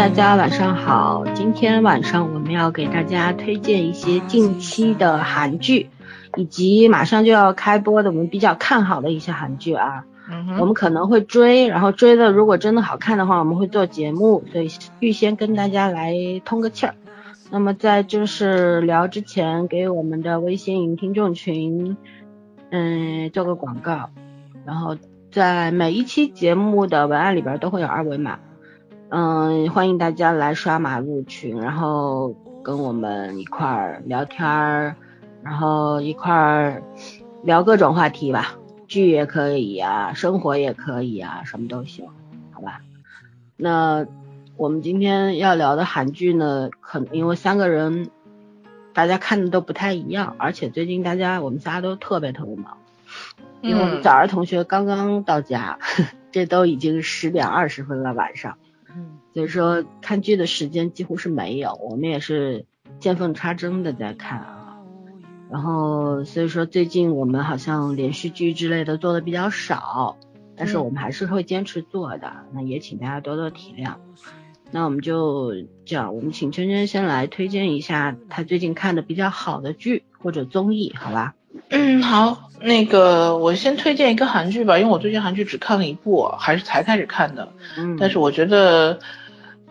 大家晚上好。今天晚上我们要给大家推荐一些近期的韩剧，以及马上就要开播的我们比较看好的一些韩剧啊。嗯我们可能会追，然后追的如果真的好看的话，我们会做节目，所以预先跟大家来通个气儿。那么在就是聊之前，给我们的微信听众群，嗯，做个广告。然后在每一期节目的文案里边都会有二维码，嗯，欢迎大家来刷马入群，然后跟我们一块儿聊天儿，然后一块儿聊各种话题吧，剧也可以啊，生活也可以啊，什么都行，好吧？那我们今天要聊的韩剧呢，可能因为三个人大家看的都不太一样，而且最近大家我们仨都特别特别忙。因为我们早儿同学刚刚到家，这都已经十点二十分了晚上，嗯，所以说看剧的时间几乎是没有，我们也是见缝插针的在看啊。然后所以说最近我们好像连续剧之类的做的比较少，但是我们还是会坚持做的，那也请大家多多体谅。那我们就这样，我们请圈圈先来推荐一下他最近看的比较好的剧或者综艺，好吧？嗯，好，那个我先推荐一个韩剧吧，因为我最近韩剧只看了一部，还是才开始看的，嗯，但是我觉得，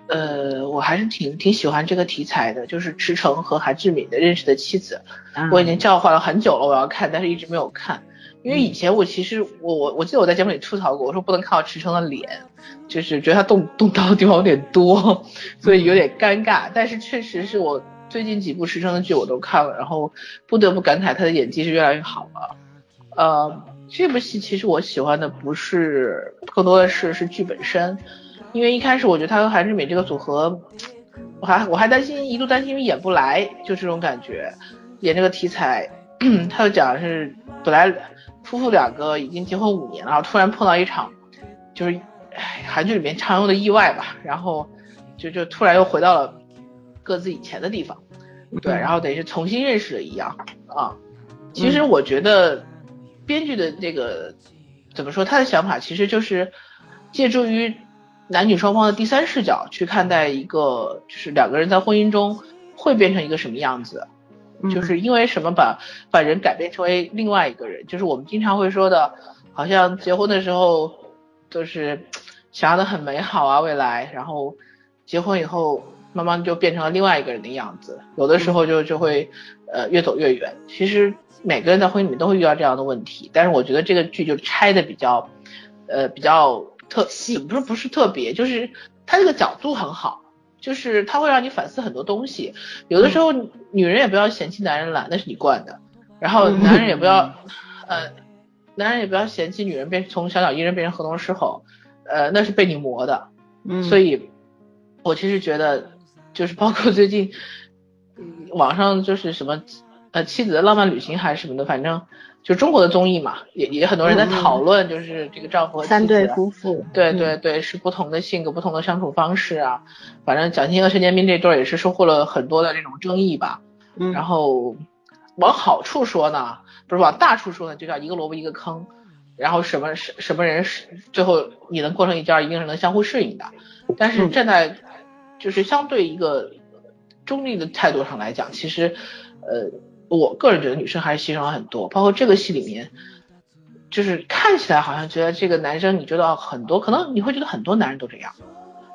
呃，我还是挺挺喜欢这个题材的，就是池诚和韩志敏的认识的妻子，嗯我已经叫唤了很久了，我要看，但是一直没有看，因为以前我其实我我我记得我在节目里吐槽过，我说不能看到池诚的脸，就是觉得他动动刀的地方有点多，所以有点尴尬，但是确实是我。最近几部池诚的剧我都看了，然后不得不感慨他的演技是越来越好了。呃，这部戏其实我喜欢的不是，更多的是是剧本身，因为一开始我觉得他和韩志敏这个组合，我还我还担心一度担心演不来，就这种感觉。演这个题材，他就讲是本来夫妇两个已经结婚五年了，突然碰到一场就是韩剧里面常用的意外吧，然后就就突然又回到了。各自以前的地方，对，然后等于是重新认识了一样啊。其实我觉得编剧的这个怎么说，他的想法其实就是借助于男女双方的第三视角去看待一个，就是两个人在婚姻中会变成一个什么样子，就是因为什么把把人改变成为另外一个人，就是我们经常会说的，好像结婚的时候就是想象的很美好啊未来，然后结婚以后。慢慢就变成了另外一个人的样子，有的时候就就会呃越走越远。其实每个人在婚姻里面都会遇到这样的问题，但是我觉得这个剧就拆的比较呃比较特细，不是不是特别，就是它这个角度很好，就是它会让你反思很多东西。有的时候女人也不要嫌弃男人懒，那是你惯的；然后男人也不要呃男人也不要嫌弃女人变从小鸟依人变成河东狮吼，呃那是被你磨的。嗯，所以我其实觉得。就是包括最近，网上就是什么呃妻子的浪漫旅行还是什么的，反正就中国的综艺嘛，也也很多人在讨论，就是这个丈夫和三对夫妇，对对对，是不同的性格、不同的相处方式啊。反正蒋欣和陈建斌这对也是收获了很多的这种争议吧。嗯，然后往好处说呢，不是往大处说呢，就叫一个萝卜一个坑。然后什么什什么人是最后你能过成一家，一定是能相互适应的。但是站在就是相对一个中立的态度上来讲，其实，呃，我个人觉得女生还是牺牲了很多。包括这个戏里面，就是看起来好像觉得这个男生，你觉得很多，可能你会觉得很多男人都这样。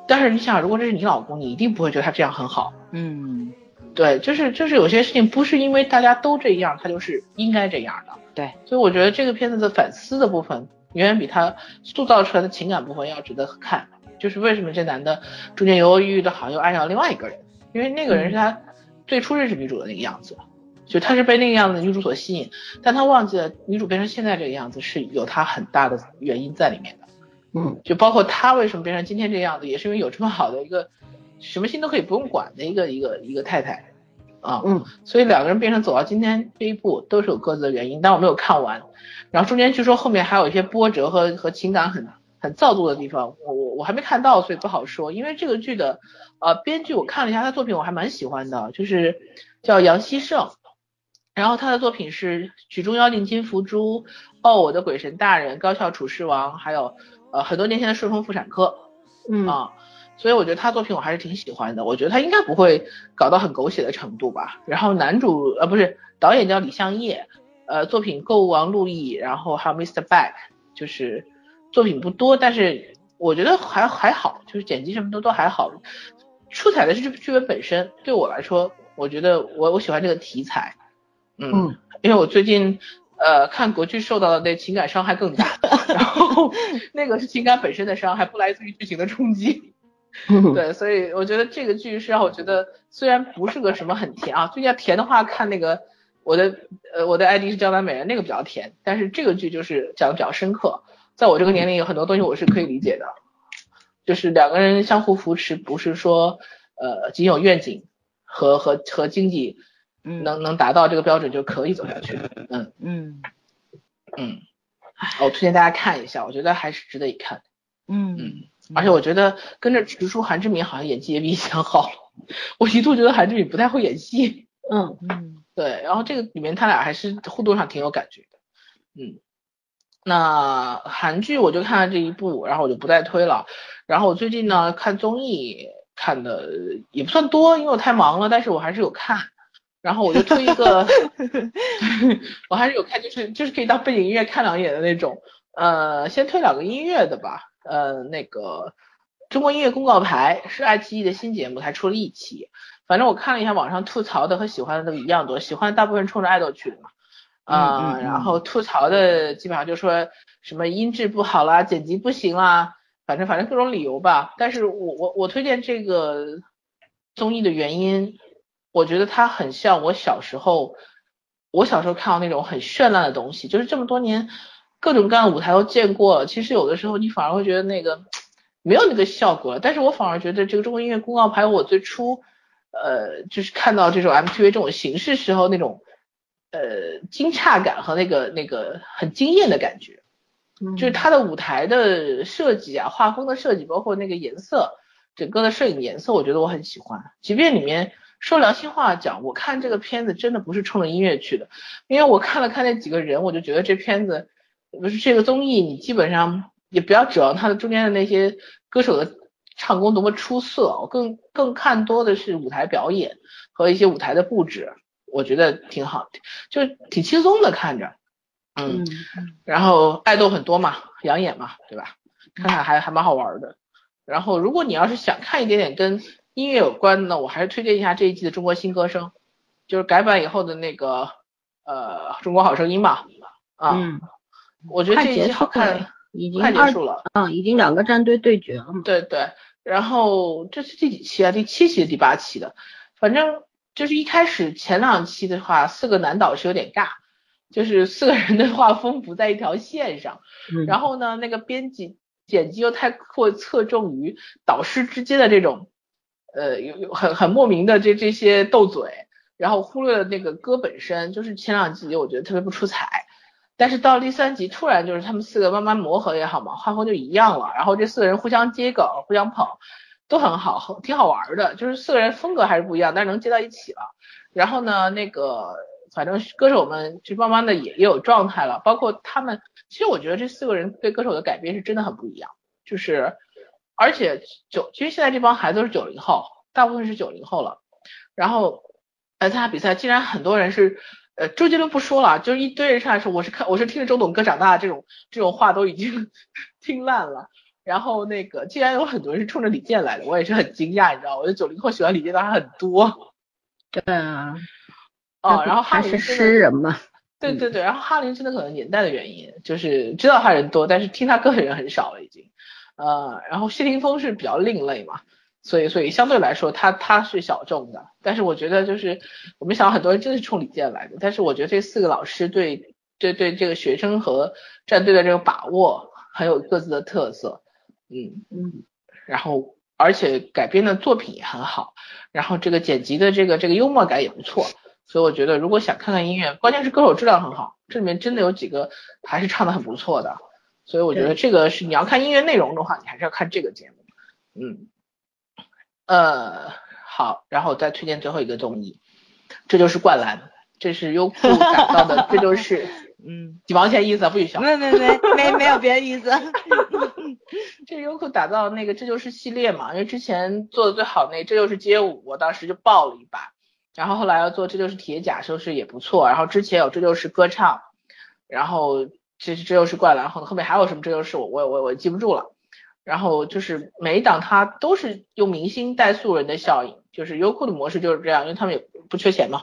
但是你想，如果这是你老公，你一定不会觉得他这样很好。嗯，对，就是就是有些事情不是因为大家都这样，他就是应该这样的。对，所以我觉得这个片子的反思的部分，远远比他塑造出来的情感部分要值得看。就是为什么这男的中间犹犹豫豫的，好像又爱上了另外一个人，因为那个人是他最初认识女主的那个样子，就他是被那个样子的女主所吸引，但他忘记了女主变成现在这个样子是有他很大的原因在里面的。嗯，就包括他为什么变成今天这样子，也是因为有这么好的一个什么心都可以不用管的一个一个一个太太啊。嗯，所以两个人变成走到今天这一步都是有各自的原因，但我没有看完，然后中间据说后面还有一些波折和和情感很。很造作的地方，我我我还没看到，所以不好说。因为这个剧的呃编剧我看了一下他作品，我还蛮喜欢的，就是叫杨希胜，然后他的作品是《曲中妖精金福珠》《哦我的鬼神大人》《高校处世王》，还有呃很多年前的《顺风妇产科》嗯啊，所以我觉得他作品我还是挺喜欢的。我觉得他应该不会搞到很狗血的程度吧。然后男主呃不是导演叫李相烨，呃作品《购物王路易》，然后还有《Mr. Back》，就是作品不多，但是我觉得还还好，就是剪辑什么的都还好。出彩的是这剧本本身，对我来说，我觉得我我喜欢这个题材，嗯，因为我最近呃看国剧受到的那情感伤害更大，然后那个是情感本身的伤害，不来自于剧情的冲击，对，所以我觉得这个剧是让我觉得虽然不是个什么很甜啊，最近要甜的话看那个我的呃我的 ID 是江南美人那个比较甜，但是这个剧就是讲的比较深刻，在我这个年龄有很多东西我是可以理解的。就是两个人相互扶持，不是说呃仅有愿景和和和经济能能达到这个标准就可以走下去。嗯嗯嗯，我推荐大家看一下，我觉得还是值得一看。嗯嗯，而且我觉得跟着直叔韩志敏好像演技也比以前好了。我一度觉得韩志敏不太会演戏。嗯嗯，对，然后这个里面他俩还是互动上挺有感觉的。嗯。那韩剧我就看了这一部，然后我就不再推了。然后我最近呢看综艺看的也不算多，因为我太忙了，但是我还是有看。然后我就推一个 我还是有看，就是就是可以当背景音乐看两眼的那种。呃，先推两个音乐的吧。呃，那个中国音乐公告牌是爱奇艺的新节目，才出了一期。反正我看了一下网上吐槽的和喜欢的都一样多，喜欢的大部分冲着爱豆去的嘛。啊，然后吐槽的基本上就说什么音质不好啦，剪辑不行啦，反正反正各种理由吧。但是我我我推荐这个综艺的原因，我觉得它很像我小时候，我小时候看到那种很绚烂的东西，就是这么多年各种各样的舞台都见过，其实有的时候你反而会觉得那个没有那个效果。但是我反而觉得这个中国音乐公告牌，我最初呃就是看到这种 MTV 这种形式时候那种。呃，惊诧感和那个那个很惊艳的感觉，就是它的舞台的设计啊，画风的设计，包括那个颜色，整个的摄影颜色，我觉得我很喜欢。即便里面说良心话讲，我看这个片子真的不是冲着音乐去的，因为我看了看那几个人，我就觉得这片子不是这个综艺，你基本上也不要指望它的中间的那些歌手的唱功多么出色，我更更看多的是舞台表演和一些舞台的布置。我觉得挺好，就挺轻松的看着，嗯，然后爱豆很多嘛，养眼嘛，对吧？看看还还蛮好玩的。然后如果你要是想看一点点跟音乐有关的，我还是推荐一下这一季的《中国新歌声》，就是改版以后的那个呃《中国好声音》嘛，啊，我觉得这一季好看，已经快结束了，嗯，已经两个战队对决了嘛。对对，然后这是第几期啊？第七期、第八期的，反正。就是一开始前两期的话，四个男导是有点尬，就是四个人的画风不在一条线上。然后呢，那个编辑剪辑又太过侧重于导师之间的这种，呃，有有很很莫名的这这些斗嘴，然后忽略了那个歌本身。就是前两集我觉得特别不出彩，但是到第三集突然就是他们四个慢慢磨合也好嘛，画风就一样了。然后这四个人互相接梗，互相捧。都很好，挺好玩的，就是四个人风格还是不一样，但是能接到一起了。然后呢，那个反正歌手们就慢慢的也也有状态了，包括他们，其实我觉得这四个人对歌手的改编是真的很不一样，就是而且九，其实现在这帮孩子都是九零后，大部分是九零后了。然后来参加比赛，竟然很多人是，呃，周杰伦不说了，就是一堆人上来说我是看我是听着周董歌长大的这种这种话都已经 听烂了。然后那个，竟然有很多人是冲着李健来的，我也是很惊讶，你知道，我觉得九零后喜欢李健的还很多。对啊。哦，然后哈林是诗人嘛。对对对，然后哈林真的可能年代的原因，就是知道他人多，但是听他歌的人很少了已经。呃，然后谢霆锋是比较另类嘛，所以所以相对来说他他是小众的，但是我觉得就是我们想很多人真的是冲李健来的，但是我觉得这四个老师对对对这个学生和战队的这个把握很有各自的特色。嗯嗯，然后而且改编的作品也很好，然后这个剪辑的这个这个幽默感也不错，所以我觉得如果想看看音乐，关键是歌手质量很好，这里面真的有几个还是唱的很不错的，所以我觉得这个是你要看音乐内容的话，你还是要看这个节目。嗯，呃好，然后再推荐最后一个综艺，这就是灌篮，这是优酷打造的，这就是 嗯几毛钱意思啊，不许笑，没没没没没有别的意思。这优酷打造那个这就是系列嘛，因为之前做的最好那这就是街舞，我当时就爆了一把。然后后来要做这就是铁甲，收视也不错。然后之前有这就是歌唱，然后这这就是灌篮，后后面还有什么这就是我我我我记不住了。然后就是每一档它都是用明星带素人的效应，就是优酷的模式就是这样，因为他们也不缺钱嘛。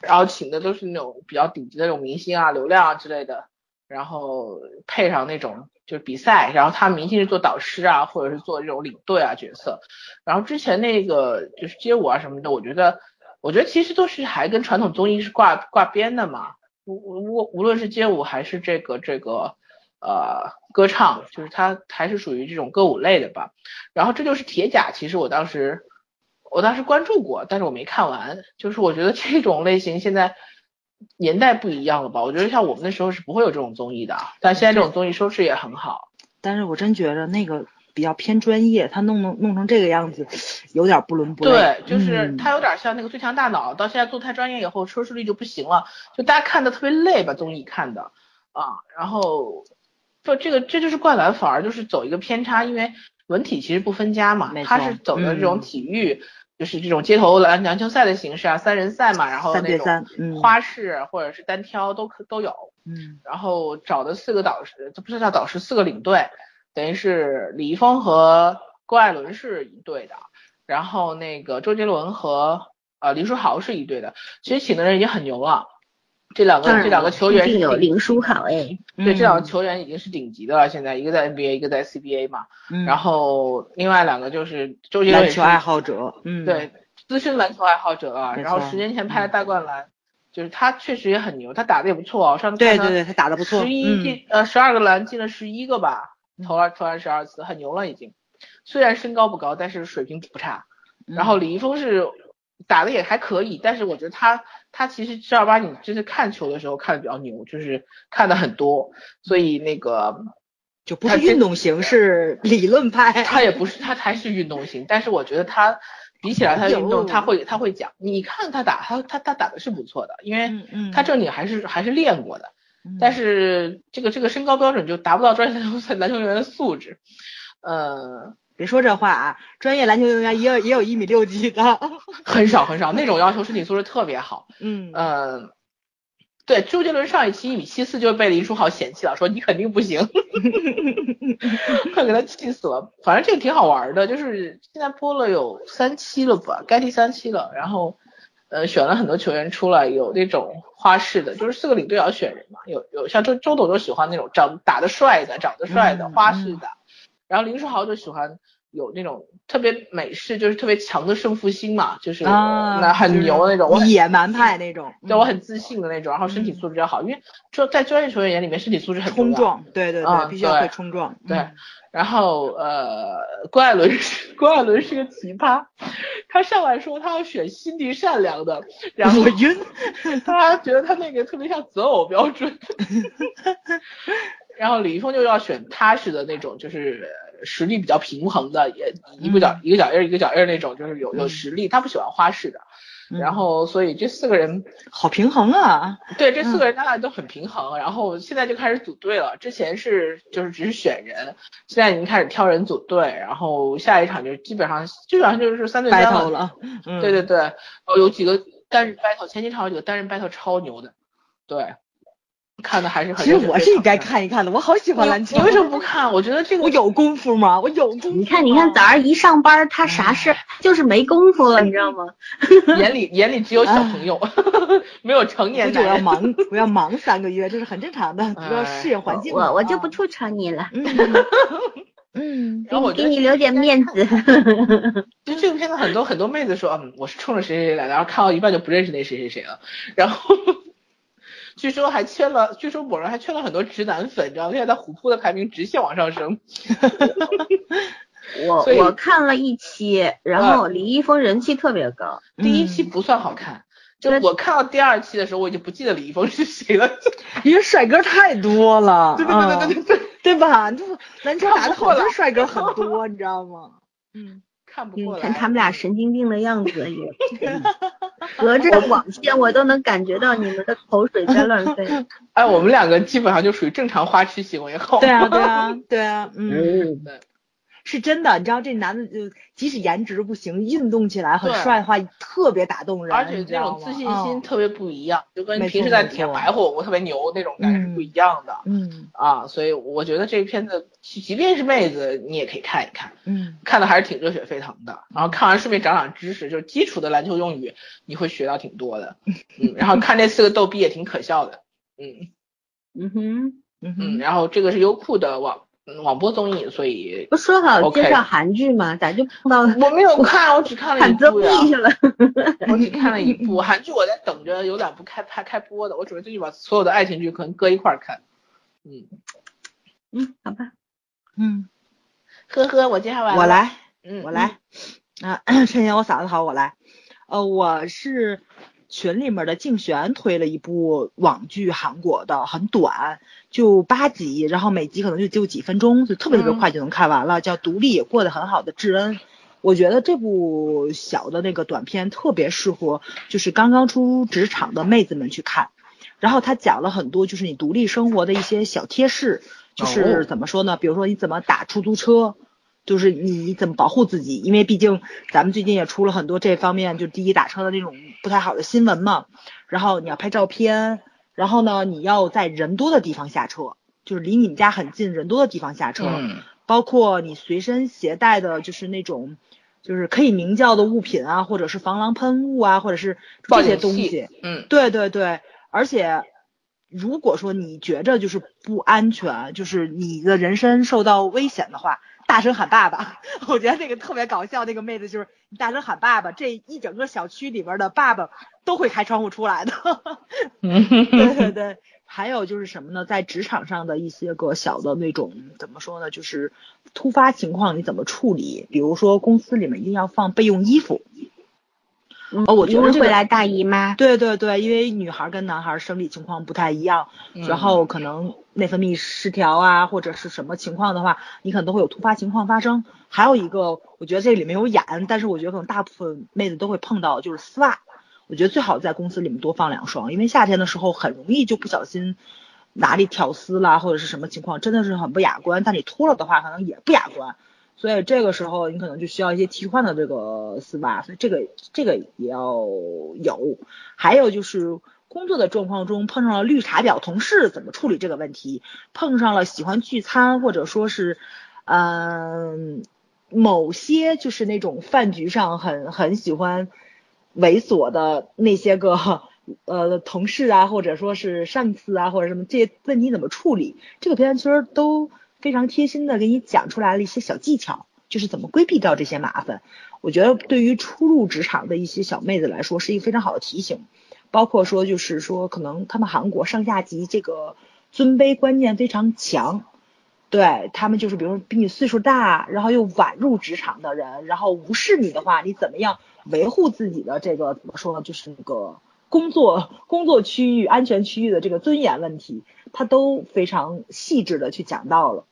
然后请的都是那种比较顶级的那种明星啊、流量啊之类的，然后配上那种就是比赛，然后他明星是做导师啊，或者是做这种领队啊角色。然后之前那个就是街舞啊什么的，我觉得。我觉得其实都是还跟传统综艺是挂挂边的嘛，无无无论是街舞还是这个这个呃歌唱，就是它还是属于这种歌舞类的吧。然后这就是铁甲，其实我当时我当时关注过，但是我没看完。就是我觉得这种类型现在年代不一样了吧？我觉得像我们那时候是不会有这种综艺的，但现在这种综艺收视也很好。但是我真觉得那个。比较偏专业，他弄弄弄成这个样子，有点不伦不类。对，就是他有点像那个最强大脑，到现在做太专业以后，收视率就不行了，就大家看的特别累吧，综艺看的啊。然后，就这个这就是灌篮，反而就是走一个偏差，因为文体其实不分家嘛，他是走的这种体育，就是这种街头篮篮球赛的形式啊，三人赛嘛，然后那种花式或者是单挑都可都有。嗯。然后找的四个导师，这不是叫导师，四个领队。等于是李易峰和郭艾伦是一对的，然后那个周杰伦和呃林书豪是一对的。其实请的人已经很牛了，这两个这两个球员有林书豪哎，对，这两个球员已经是顶级的了。现在一个在 NBA，一个在 CBA 嘛。嗯。然后另外两个就是周杰伦篮球爱好者，嗯，对，资深篮球爱好者啊。然后十年前拍的大灌篮，就是他确实也很牛，他打的也不错哦。上次对对对，他打的不错。十一进呃十二个篮进了十一个吧。投了投了十二次，很牛了已经。虽然身高不高，但是水平不差。然后李易峰是打的也还可以，但是我觉得他他其实正儿八经就是看球的时候看的比较牛，就是看的很多。所以那个就不是运动型，是理论派。他也不是，他才是运动型。但是我觉得他比起来他运动，他会他会讲。你看他打他他他打的是不错的，因为他正经还是还是练过的。但是这个这个身高标准就达不到专业篮球 篮球员的素质，呃，别说这话啊，专业篮球运动员也有也有一米六几的，很少很少，那种要求身体素质特别好。嗯呃，对，周杰伦上一期一米七四就被林书豪嫌弃了，说你肯定不行，快给他气死了。反正这个挺好玩的，就是现在播了有三期了吧，该第三期了，然后。呃，选了很多球员出来，有那种花式的，就是四个领队要选人嘛，有有像周周董就喜欢那种长打得帅的，长得帅的花式的，然后林书豪就喜欢有那种特别美式，就是特别强的胜负心嘛，就是那很牛的那种野蛮派那种，对我很自信的那种，然后身体素质要好，因为说在专业球员眼里面，身体素质很冲撞，对对对，必须要会冲撞，对。然后呃，郭艾伦是郭艾伦是个奇葩，他上来说他要选心地善良的，然后我晕，他觉得他那个特别像择偶标准，然后李易峰就要选踏实的那种，就是实力比较平衡的，也一个脚一个脚印一个脚印那种，就是有有实力，他不喜欢花式的。然后，所以这四个人好平衡啊！对，这四个人大概都很平衡。然后现在就开始组队了，之前是就是只是选人，现在已经开始挑人组队。然后下一场就基本上基本上就是三对三了。对对对，哦，有几个单人 battle，前几场有几个单人 battle 超牛的，对。看的还是很。其实我是应该看一看的，我好喜欢篮球。你为什么不看？我觉得这个我有功夫吗？我有功夫。你看，你看，早上一上班，他啥事就是没功夫了，你知道吗？眼里眼里只有小朋友，没有成年人。我要忙，我要忙三个月，这是很正常的，要适应环境。我我就不吐槽你了。嗯，然后我给你留点面子。就这个片子，很多很多妹子说，嗯，我是冲着谁谁谁来的，然后看到一半就不认识那谁谁谁了，然后。据说还圈了，据说某人还圈了很多直男粉，你知道现在在虎扑的排名直线往上升。我我看了一期，然后李易峰人气特别高。第一期不算好看，就我看到第二期的时候，我已经不记得李易峰是谁了，因为帅哥太多了。对对对对对对，对吧？就篮球打的好，多帅哥很多，你知道吗？嗯。看不过来，看他们俩神经病的样子，也 隔着网线我都能感觉到你们的口水在乱飞。哎，我们两个基本上就属于正常花痴行为好。对啊，对啊，对啊，嗯，对。是真的。你知道这男的就即使颜值不行，运动起来很帅的话，特别打动人，而且那种自信心嗯特别不一样，就跟没平时在错没错底下白活我特别牛那种感觉是不一样的。嗯啊，所以我觉得这片子，即即便是妹子，你也可以看一看，嗯看的还是挺热血沸腾的。然后看完顺便长长知识，就是基础的篮球用语，你会学到挺多的。嗯，然后看这四个逗逼也挺可笑的。嗯嗯哼，嗯嗯，哼，然后这个是优酷的网嗯网播综艺，所以不说好介绍韩剧吗？咋就碰到我没有看，我只看了一部呀。了？我只 看了一部韩剧，我在等着有两部开拍开播的，我准备最近把所有的爱情剧可能搁一块儿看。嗯，嗯，好吧，嗯，呵呵，我介绍完了。我，来。嗯，我来啊，趁现我嗓子好，我来。呃，我是群里面的竞选推了一部网剧，韩国的，很短，就八集，然后每集可能就就几分钟，就特别特别嗯快就能看完了，叫《独立也过得很好的智恩》。我觉得这部小的那个短片特别适合，就是刚刚出职场的妹子们去看。然后他讲了很多，就是你独立生活的一些小贴士，就是哦怎么说呢？比如说你怎么打出租车，就是你怎么保护自己，因为毕竟咱们最近也出了很多这方面就滴滴打车的那种不太好的新闻嘛。然后你要拍照片，然后呢你要在人多的地方下车，就是离你们家很近人多的地方下车，嗯包括你随身携带的就是那种。就是可以鸣叫的物品啊，或者是防狼喷雾啊，或者是这些东西，嗯对对对，而且如果说你觉着就是不安全，就是你的人身受到危险的话，大声喊爸爸。我觉得那个特别搞笑，那个妹子就是你大声喊爸爸，这一整个小区里边的爸爸都会开窗户出来的。对对对，还有就是什么呢？在职场上的一些个小的那种怎么说呢？就是突发情况你怎么处理？比如说公司里面一定要放备用衣服。哦我觉得会来大姨妈。对对对，因为女孩跟男孩生理情况不太一样，然后可能内分泌失调啊，或者是什么情况的话，你可能都会有突发情况发生。还有一个，我觉得这里面有眼，但是我觉得可能大部分妹子都会碰到，就是丝袜。我觉得最好在公司里面多放两双，因为夏天的时候很容易就不小心哪里挑丝啦，或者是什么情况，真的是很不雅观。但你脱了的话，可能也不雅观。所以这个时候你可能就需要一些替换的这个丝袜，所以这个这个也要有。还有就是工作的状况中碰上了绿茶婊同事怎么处理这个问题，碰上了喜欢聚餐或者说是嗯、某些就是那种饭局上很很喜欢猥琐的那些个呃同事啊，或者说是上司啊，或者什么这些问题怎么处理，这个片其实都非常贴心的给你讲出来了一些小技巧，就是怎么规避掉这些麻烦。我觉得对于初入职场的一些小妹子来说，是一个非常好的提醒。包括说，就是说，可能他们韩国上下级这个尊卑观念非常强，对他们就是，比如说比你岁数大，然后又晚入职场的人，然后无视你的话，你怎么样维护自己的这个怎么说呢？就是那个工作工作区域、安全区域的这个尊严问题，他都非常细致的去讲到了。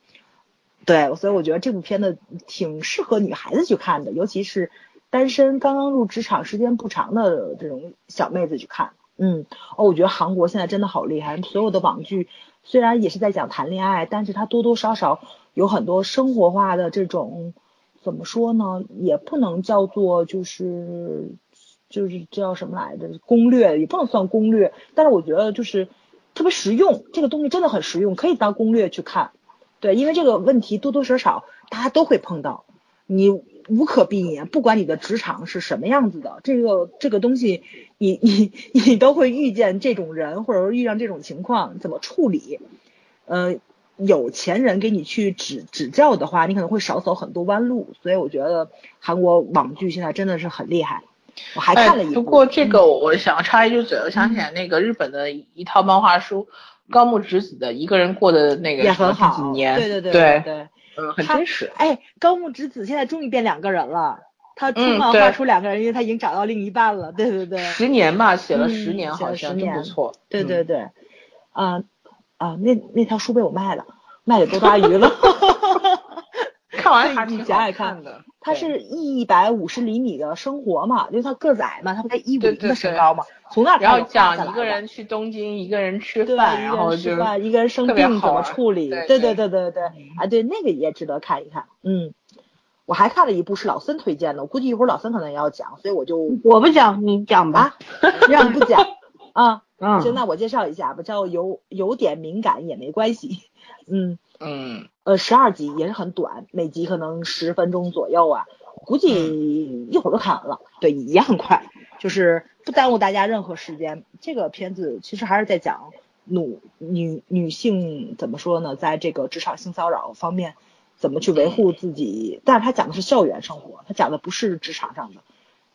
对，所以我觉得这部片子挺适合女孩子去看的，尤其是单身刚刚入职场时间不长的这种小妹子去看。嗯，哦，我觉得韩国现在真的好厉害，所有的网剧虽然也是在讲谈恋爱，但是它多多少少有很多生活化的这种，怎么说呢？也不能叫做就是就是叫什么来着？攻略也不能算攻略，但是我觉得就是特别实用，这个东西真的很实用，可以当攻略去看。对，因为这个问题多多少少大家都会碰到，你无可避免，不管你的职场是什么样子的，这个这个东西你你你都会遇见这种人，或者说遇上这种情况，怎么处理？呃，有钱人给你去指指教的话，你可能会少走很多弯路。所以我觉得韩国网剧现在真的是很厉害。我还看了一部，哎、不过这个我想插一句嘴，我想起来那个日本的一套漫画书。高木直子的一个人过的那个也很好，几年，对对对对对，嗯，很真实。哎，高木直子现在终于变两个人了，他出漫画出两个人，因为他已经找到另一半了，对对对。十年吧，写了十年，嗯、好像真不错。对对对，啊啊，那那套书被我卖了，卖给多抓鱼了。看完还挺想爱看的。他是一百五十厘米的生活嘛，因为他个子矮嘛，他不才一五零的身高嘛，从那然后讲一个人去东京，一个人吃饭，然后吃饭，一个人生病怎么处理，对对对对对，啊对，那个也值得看一看，嗯，我还看了一部是老森推荐的，我估计一会儿老森可能也要讲，所以我就我不讲，你讲吧，让你不讲 啊。嗯，行，那我介绍一下吧，叫有有点敏感也没关系，嗯嗯，呃，十二集也是很短，每集可能十分钟左右啊，估计一会儿就看完了，对，也很快，就是不耽误大家任何时间。这个片子其实还是在讲女女女性怎么说呢，在这个职场性骚扰方面怎么去维护自己，但是他讲的是校园生活，他讲的不是职场上的，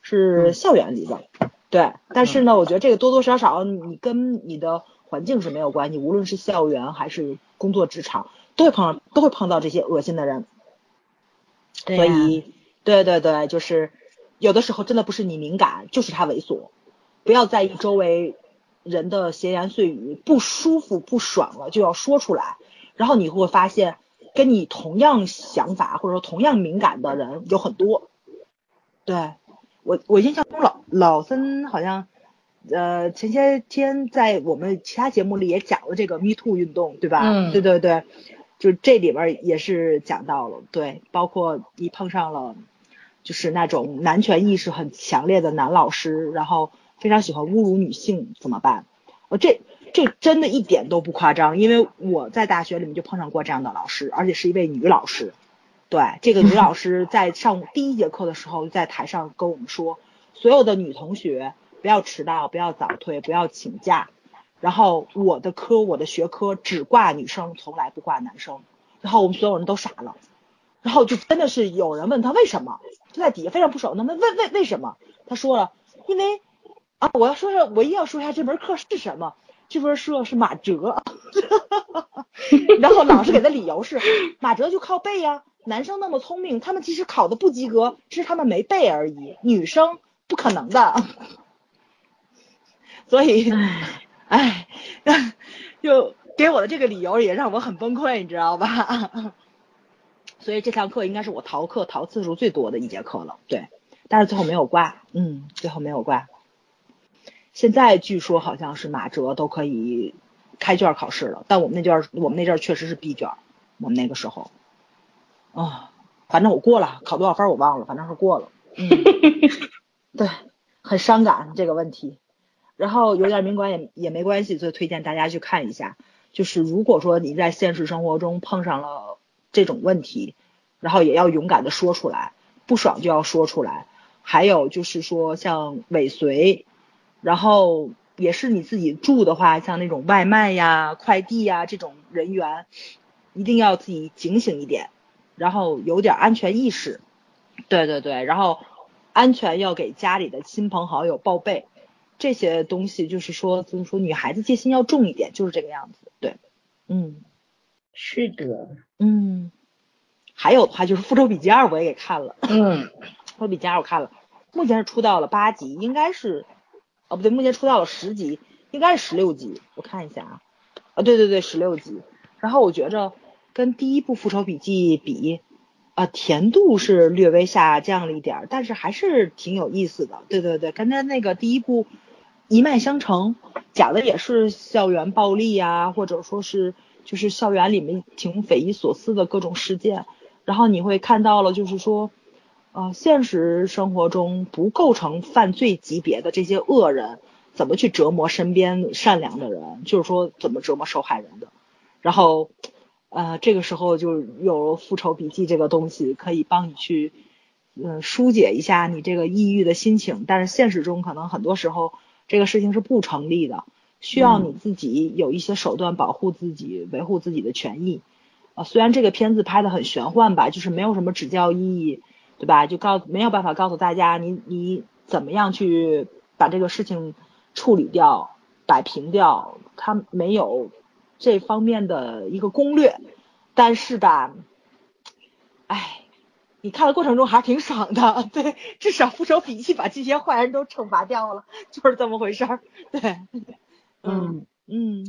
是校园里的。对，但是呢，我觉得这个多多少少你跟你的环境是没有关系，无论是校园还是工作职场，都会碰都会碰到这些恶心的人。对所以，对对对，就是有的时候真的不是你敏感，就是他猥琐，不要在意周围人的闲言碎语，不舒服不爽了就要说出来，然后你会发现跟你同样想法或者说同样敏感的人有很多。对我我印象中老老森好像呃前些天在我们其他节目里也讲了这个 Me Too 运动，对吧？嗯对对对，就这里边也是讲到了，对，包括你碰上了就是那种男权意识很强烈的男老师，然后非常喜欢侮辱女性怎么办？呃，这这真的一点都不夸张，因为我在大学里面就碰上过这样的老师，而且是一位女老师。对，这个女老师在上第一节课的时候，在台上跟我们说，所有的女同学不要迟到，不要早退，不要请假。然后我的科，我的学科只挂女生，从来不挂男生。然后我们所有人都傻了，然后就真的是有人问他为什么，就在底下非常不爽，那问为为为什么？他说了，因为啊，我要说说，我一定要说一下这门课是什么。这门课是马哲，然后老师给的理由是马哲就靠背呀、男生那么聪明，他们其实考的不及格，只是他们没背而已，女生不可能的。所以，哎，就给我的这个理由也让我很崩溃，你知道吧？所以这堂课应该是我逃课逃次数最多的一节课了，对，但是最后没有挂，嗯，最后没有挂。现在据说好像是马哲都可以开卷考试了，但我们那卷我们那阵确实是闭卷，我们那个时候，啊、反正我过了，考多少分我忘了，反正是过了，嗯，对，很伤感这个问题。然后有点敏感也也没关系，所以推荐大家去看一下。就是如果说你在现实生活中碰上了这种问题，然后也要勇敢的说出来，不爽就要说出来。还有就是说像尾随，然后也是你自己住的话，像那种外卖呀、快递呀这种人员，一定要自己警醒一点，然后有点安全意识。对对对，然后安全要给家里的亲朋好友报备。这些东西就是说，就是说女孩子戒心要重一点，就是这个样子。对，嗯是的，嗯。还有的话就是《复仇笔记二》，我也给看了，嗯，《复仇笔记二》我看了，目前是出到了八集，应该是，哦不对，目前出到了十集，应该是十六集，我看一下啊，啊对对对，十六集。然后我觉着跟第一部《复仇笔记》比，啊甜度是略微下降了一点儿，但是还是挺有意思的。对对对，跟他那个第一部一脉相承，讲的也是校园暴力呀、或者说是就是校园里面挺匪夷所思的各种事件。然后你会看到了，就是说，呃，现实生活中不构成犯罪级别的这些恶人，怎么去折磨身边善良的人，就是说怎么折磨受害人的。然后，呃，这个时候就有复仇笔记这个东西，可以帮你去，嗯、疏解一下你这个抑郁的心情。但是现实中可能很多时候这个事情是不成立的，需要你自己有一些手段保护自己，维护自己的权益。啊，虽然这个片子拍的很玄幻吧，就是没有什么指教意义，对吧？就告没有办法告诉大家你你怎么样去把这个事情处理掉、摆平掉，它没有这方面的一个攻略。但是吧，哎，你看的过程中还是挺爽的，对，至少复仇笔记把这些坏人都惩罚掉了，就是这么回事儿，对，嗯嗯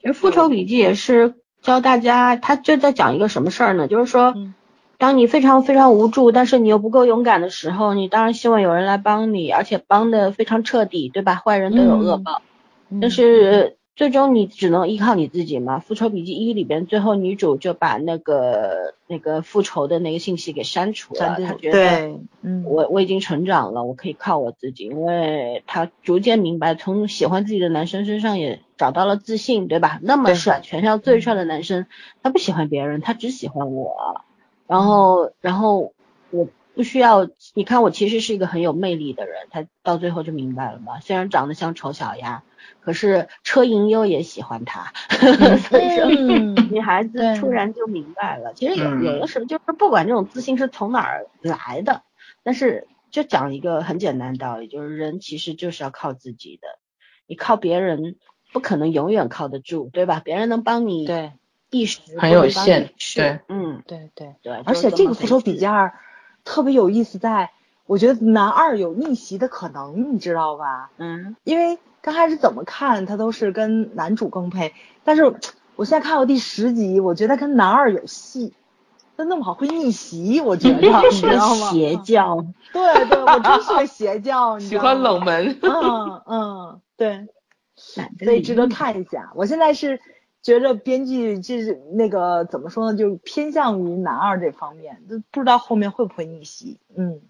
其实《复仇笔记》也是教大家，他就在讲一个什么事儿呢？就是说，嗯当你非常非常无助，但是你又不够勇敢的时候，你当然希望有人来帮你，而且帮的非常彻底，对吧？坏人都有恶报。嗯但是最终你只能依靠你自己嘛。复仇笔记一里边，最后女主就把那个那个复仇的那个信息给删除了，她觉得，嗯，我我已经成长了，我可以靠我自己，因为她逐渐明白，从喜欢自己的男生身上也找到了自信，对吧？那么帅，全校最帅的男生，他不喜欢别人，他只喜欢我，然后然后我。不需要，你看我其实是一个很有魅力的人，他到最后就明白了嘛。虽然长得像丑小鸭，可是车银优也喜欢他，所以说女孩子突然就明白了。其实有有的时候就是不管这种自信是从哪儿来的，但是就讲一个很简单的道理，就是人其实就是要靠自己的，你靠别人不可能永远靠得住，对吧？别人能帮你对一时很有限，对，嗯，对对对，而且这个复仇笔记二。特别有意思，在我觉得男二有逆袭的可能，你知道吧？嗯，因为刚开始怎么看他都是跟男主更配，但是我现在看到第十集，我觉得跟男二有戏，他那么好会逆袭，我觉得你知道吗？邪教，对对，我真是个邪教，喜欢冷门，嗯嗯，对，所以值得看一下。我现在是。觉着编剧就是那个怎么说呢，就偏向于男二这方面，都不知道后面会不会逆袭，嗯，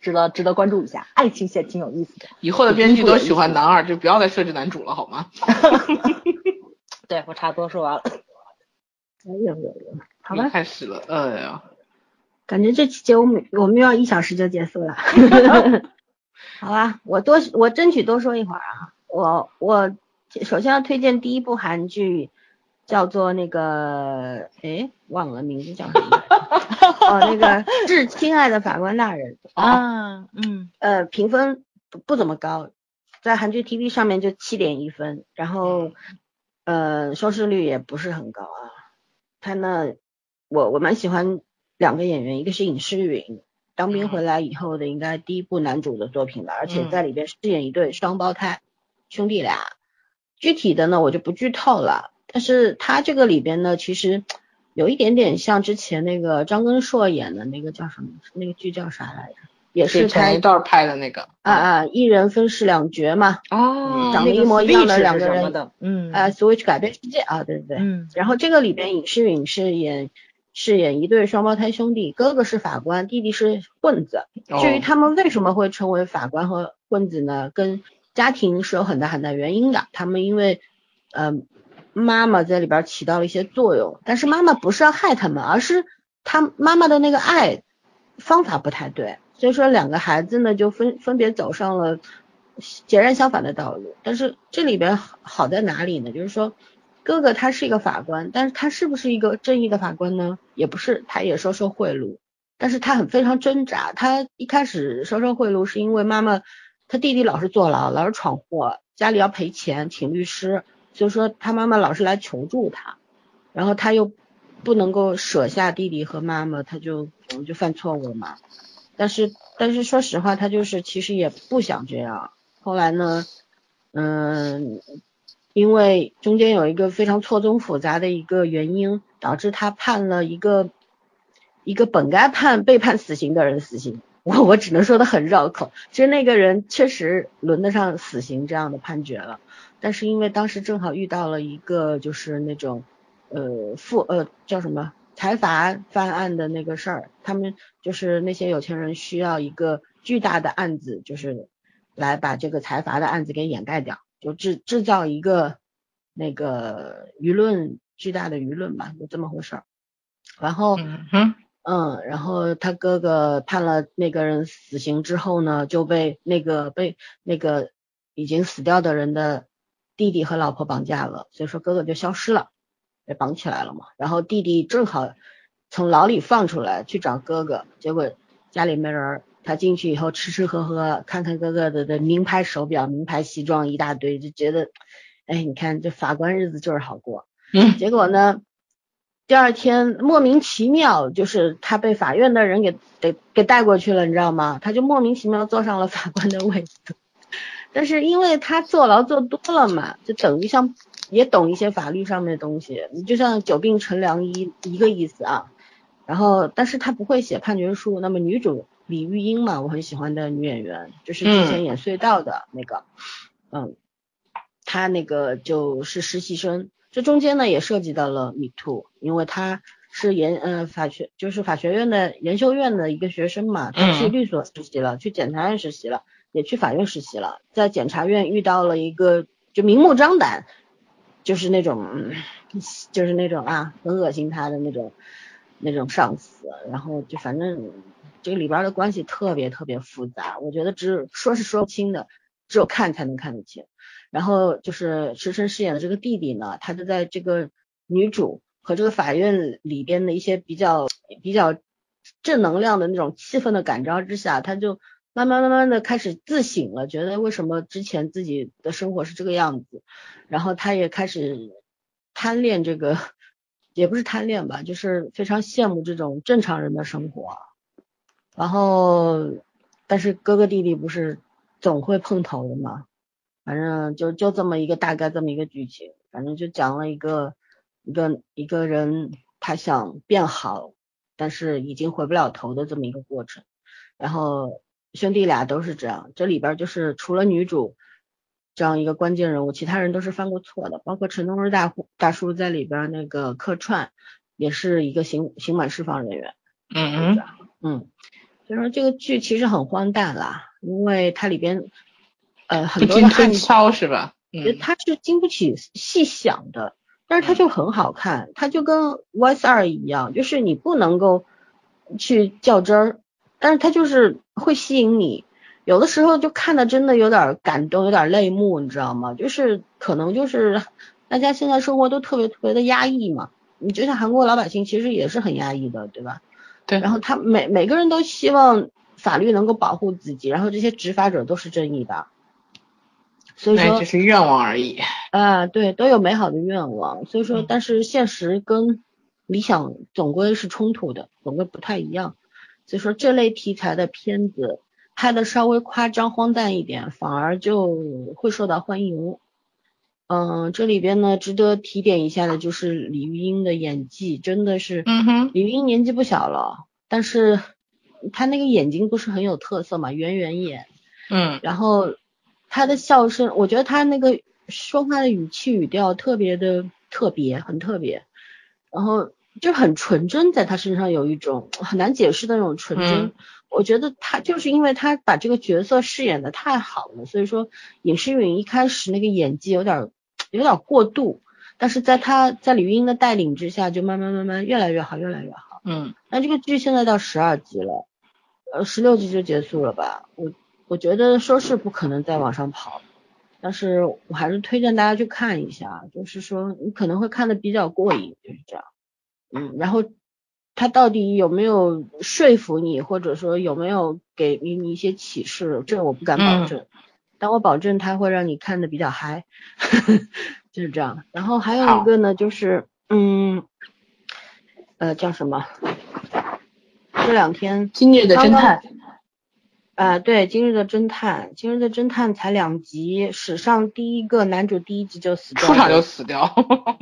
值得值得关注一下，爱情线挺有意思的。以后的编剧都喜欢男二，就不要再设置男主了，好吗？对我差不多说完了。哎呦呦呦，好吧，开始了，哎呀，感觉这期节目我们又要一小时就结束了。好吧，我多我争取多说一会儿啊，我我。首先要推荐第一部韩剧，叫做那个，哎，忘了名字叫什么？哦，那个 《致亲爱的法官大人》啊，嗯，呃，评分不不怎么高，在韩剧 TV 上面就七点一分，然后，呃，收视率也不是很高啊。他呢，我我蛮喜欢两个演员，一个是尹诗允，当兵回来以后的应该第一部男主的作品了，而且在里边饰演一对双胞胎兄弟俩。具体的呢，我就不剧透了。但是他这个里边呢，其实有一点点像之前那个张根硕演的那个叫什么？那个剧叫啥来着？也是前一段拍的那个。啊啊，一人分饰两角嘛。哦。长得一模一样的两个人。嗯。啊，Switch 改变世界啊，对对对。嗯。然后这个里边尹诗允饰演饰演一对双胞胎兄弟，哥哥是法官，弟弟是混子。至于他们为什么会成为法官和混子呢？跟家庭是有很大很大原因的，他们因为，呃，妈妈在里边起到了一些作用，但是妈妈不是要害他们，而是他妈妈的那个爱方法不太对，所以说两个孩子呢就分分别走上了截然相反的道路。但是这里边好在哪里呢？就是说哥哥他是一个法官，但是他是不是一个正义的法官呢？也不是，他也收受贿赂，但是他很非常挣扎。他一开始收受贿赂是因为妈妈。他弟弟老是坐牢，老是闯祸，家里要赔钱，请律师，就说他妈妈老是来求助他，然后他又不能够舍下弟弟和妈妈，他就就犯错误嘛。但是但是说实话，他就是其实也不想这样。后来呢，嗯，因为中间有一个非常错综复杂的一个原因，导致他判了一个一个本该判被判死刑的人死刑。我我只能说的很绕口，其实那个人确实轮得上死刑这样的判决了，但是因为当时正好遇到了一个就是那种呃富呃叫什么财阀翻案的那个事儿，他们就是那些有钱人需要一个巨大的案子，就是来把这个财阀的案子给掩盖掉，就制制造一个那个舆论巨大的舆论吧，就这么回事儿，然后。嗯哼，然后他哥哥判了那个人死刑之后呢，就被那个被那个已经死掉的人的弟弟和老婆绑架了，所以说哥哥就消失了，被绑起来了嘛。然后弟弟正好从牢里放出来去找哥哥，结果家里没人，他进去以后吃吃喝喝，看看哥哥的的名牌手表、名牌西装一大堆，就觉得，哎，你看这法官日子就是好过。嗯，结果呢？第二天莫名其妙，就是他被法院的人给给给带过去了，你知道吗？他就莫名其妙坐上了法官的位子。但是因为他坐牢坐多了嘛，就等于像也懂一些法律上面的东西，你就像久病成良医一个意思啊。然后，但是他不会写判决书。那么女主李玉英嘛，我很喜欢的女演员，就是之前演隧道的那个，嗯。他那个就是实习生，这中间呢也涉及到了 Me Too，因为他是研呃法学就是法学院的研修院的一个学生嘛，他去律所实习了，去检察院实习了，也去法院实习了，在检察院遇到了一个就明目张胆，就是那种就是那种啊很恶心他的那种那种上司，然后就反正这个里边的关系特别特别复杂，我觉得只说是说不清的，只有看才能看得清。然后就是池晨饰演的这个弟弟呢，他就在这个女主和这个法院里边的一些比较比较正能量的那种气氛的感召之下，他就慢慢慢慢的开始自省了，觉得为什么之前自己的生活是这个样子，然后他也开始贪恋这个，也不是贪恋吧，就是非常羡慕这种正常人的生活，然后但是哥哥弟弟不是总会碰头的嘛。反正就就这么一个大概这么一个剧情，反正就讲了一个一个一个人他想变好，但是已经回不了头的这么一个过程。然后兄弟俩都是这样，这里边就是除了女主这样一个关键人物，其他人都是犯过错的，包括陈东日大大叔在里边那个客串也是一个刑刑满释放人员。嗯嗯嗯，所以说这个剧其实很荒诞啦，因为它里边。呃，很多的暗敲是吧？嗯，它是经不起细想的，但是它就很好看，它就跟 YS 二一样，就是你不能够去较真儿，但是它就是会吸引你，有的时候就看的真的有点感动，有点泪目，你知道吗？就是可能就是大家现在生活都特别特别的压抑嘛，你就像韩国老百姓其实也是很压抑的，对吧？对。然后他每每个人都希望法律能够保护自己，然后这些执法者都是正义的。所以说只是愿望而已啊，对，都有美好的愿望。所以说，但是现实跟理想总归是冲突的，总归不太一样。所以说，这类题材的片子拍的稍微夸张荒诞一点，反而就会受到欢迎。嗯，这里边呢，值得提点一下的就是李玉英的演技，真的是，嗯哼，李玉英年纪不小了，但是她那个眼睛不是很有特色嘛，圆圆眼，嗯，然后。他的笑声，我觉得他那个说话的语气语调特别的特别，很特别，然后就很纯真，在他身上有一种很难解释的那种纯真。我觉得他就是因为他把这个角色饰演的太好了，所以说尹诗允一开始那个演技有点有点过度，但是在他在李玉英的带领之下，就慢慢慢慢越来越好，越来越好。嗯，那这个剧现在到十二集了，呃，十六集就结束了吧？我。我觉得说是不可能再往上跑，但是我还是推荐大家去看一下，就是说你可能会看的比较过瘾，就是这样。嗯，然后他到底有没有说服你，或者说有没有给予你一些启示，这我不敢保证，但我保证他会让你看的比较嗨，就是这样。然后还有一个呢，就是嗯，呃，叫什么？这两天今日的侦探。啊，对，今日的侦探，今日的侦探才两集，史上第一个男主第一集就死掉，出场就死掉。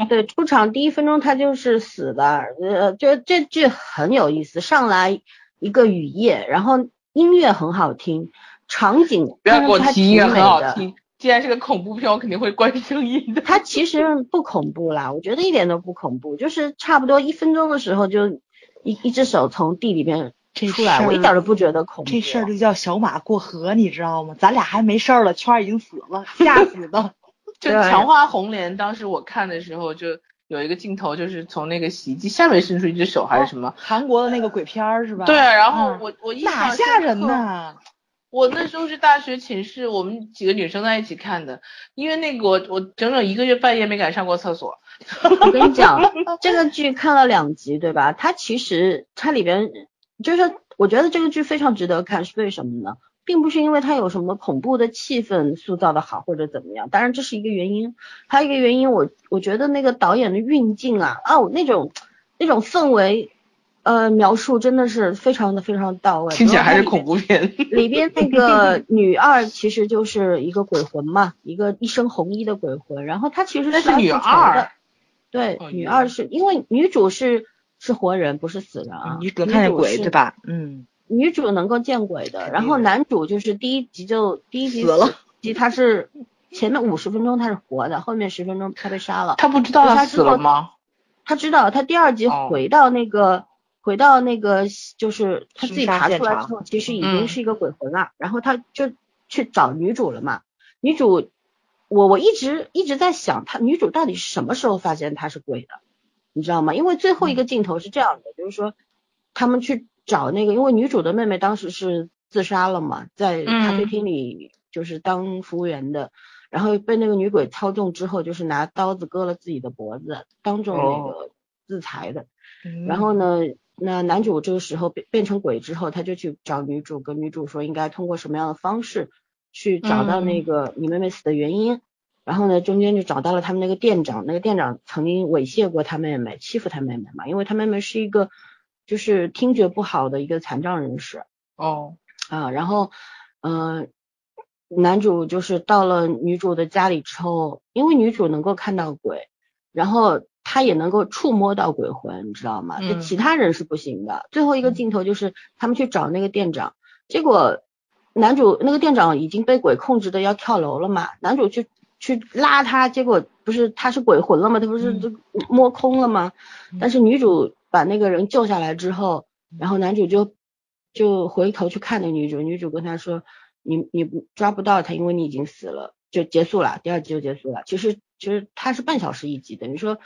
对，出场第一分钟他就是死的，呃，就这剧很有意思，上来一个雨夜，然后音乐很好听，场景不要给我提音乐很好听，既然是个恐怖片，我肯定会关声音的。它其实不恐怖啦，我觉得一点都不恐怖，就是差不多一分钟的时候就一一只手从地里面。出来，我一点都不觉得恐怖。这事儿就叫小马过河，你知道吗？咱俩还没事儿了，圈儿已经死了，吓死的。就强化红莲，当时我看的时候，就有一个镜头，就是从那个洗衣机下面伸出一只手，还是什么？韩国的那个鬼片儿是吧？对，然后我我哪吓人呢？我那时候是大学寝室，我们几个女生在一起看的，因为那个我我整整一个月半夜没敢上过厕所。我跟你讲，这个剧看了两集，对吧？它其实它里边。就是我觉得这个剧非常值得看，是为什么呢？并不是因为它有什么恐怖的气氛塑造的好或者怎么样，当然这是一个原因。还有一个原因，我我觉得那个导演的运镜啊，哦那种那种氛围，呃描述真的是非常的非常到位。听起来还是恐怖片。里边那个女二其实就是一个鬼魂嘛，一个一身红衣的鬼魂，然后她其实是女二。对，女二是因为女主是。是活人，不是死人啊！女主看见鬼对吧？嗯，女主能够见鬼的。然后男主就是第一集就第一集死了，集他是前面五十分钟他是活的，后面十分钟他被杀了。他不知道他死了吗？他知道，他第二集回到那个，回到那个，就是他自己爬出来之后，其实已经是一个鬼魂了。然后他就去找女主了嘛。女主，我我一直一直在想，她女主到底什么时候发现他是鬼的？你知道吗？因为最后一个镜头是这样的，就是说他们去找那个，因为女主的妹妹当时是自杀了嘛，在咖啡厅里就是当服务员的。然后被那个女鬼操纵之后，就是拿刀子割了自己的脖子，当众那个自裁的。然后呢，那男主这个时候变变成鬼之后，他就去找女主，跟女主说应该通过什么样的方式去找到那个你妹妹死的原因。然后呢，中间就找到了他们那个店长，那个店长曾经猥亵过他妹妹，欺负他妹妹嘛，因为他妹妹是一个就是听觉不好的一个残障人士。哦。啊，然后，嗯。男主就是到了女主的家里之后，因为女主能够看到鬼，然后他也能够触摸到鬼魂，你知道吗？就其他人是不行的。最后一个镜头就是他们去找那个店长，结果男主那个店长已经被鬼控制的要跳楼了嘛，男主去去拉他，结果不是他是鬼魂了吗？他不是就摸空了吗？但是女主把那个人救下来之后，然后男主就就回头去看那女主，女主跟他说。你你不抓不到他，因为你已经死了，就结束了，第二集就结束了。其实其实它是半小时一集，等于说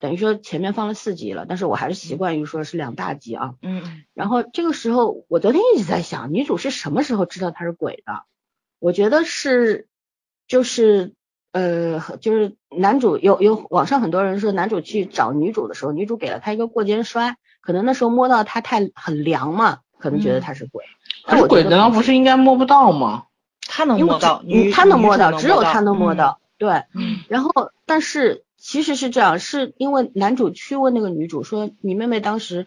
等于说前面放了四集了，但是我还是习惯于说是两大集啊。嗯。然后这个时候，我昨天一直在想，女主是什么时候知道他是鬼的？我觉得是就是呃就是男主有有网上很多人说男主去找女主的时候，女主给了他一个过肩摔，可能那时候摸到他太很凉嘛，可能觉得他是鬼。是鬼难道不是应该摸不到吗？他能摸到，他能摸到，只有他能摸到。对，然后但是其实是这样，是因为男主去问那个女主说，你妹妹当时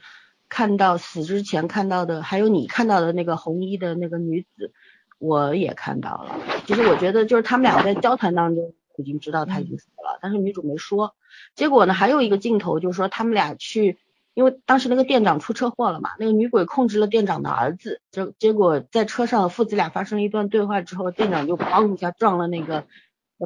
看到死之前看到的，还有你看到的那个红衣的那个女子，我也看到了。其实我觉得就是他们俩在交谈当中已经知道他已经死了，但是女主没说。结果呢，还有一个镜头就是说他们俩去。因为当时那个店长出车祸了嘛，那个女鬼控制了店长的儿子，结结果在车上父子俩发生了一段对话之后，店长就咣一下撞了那个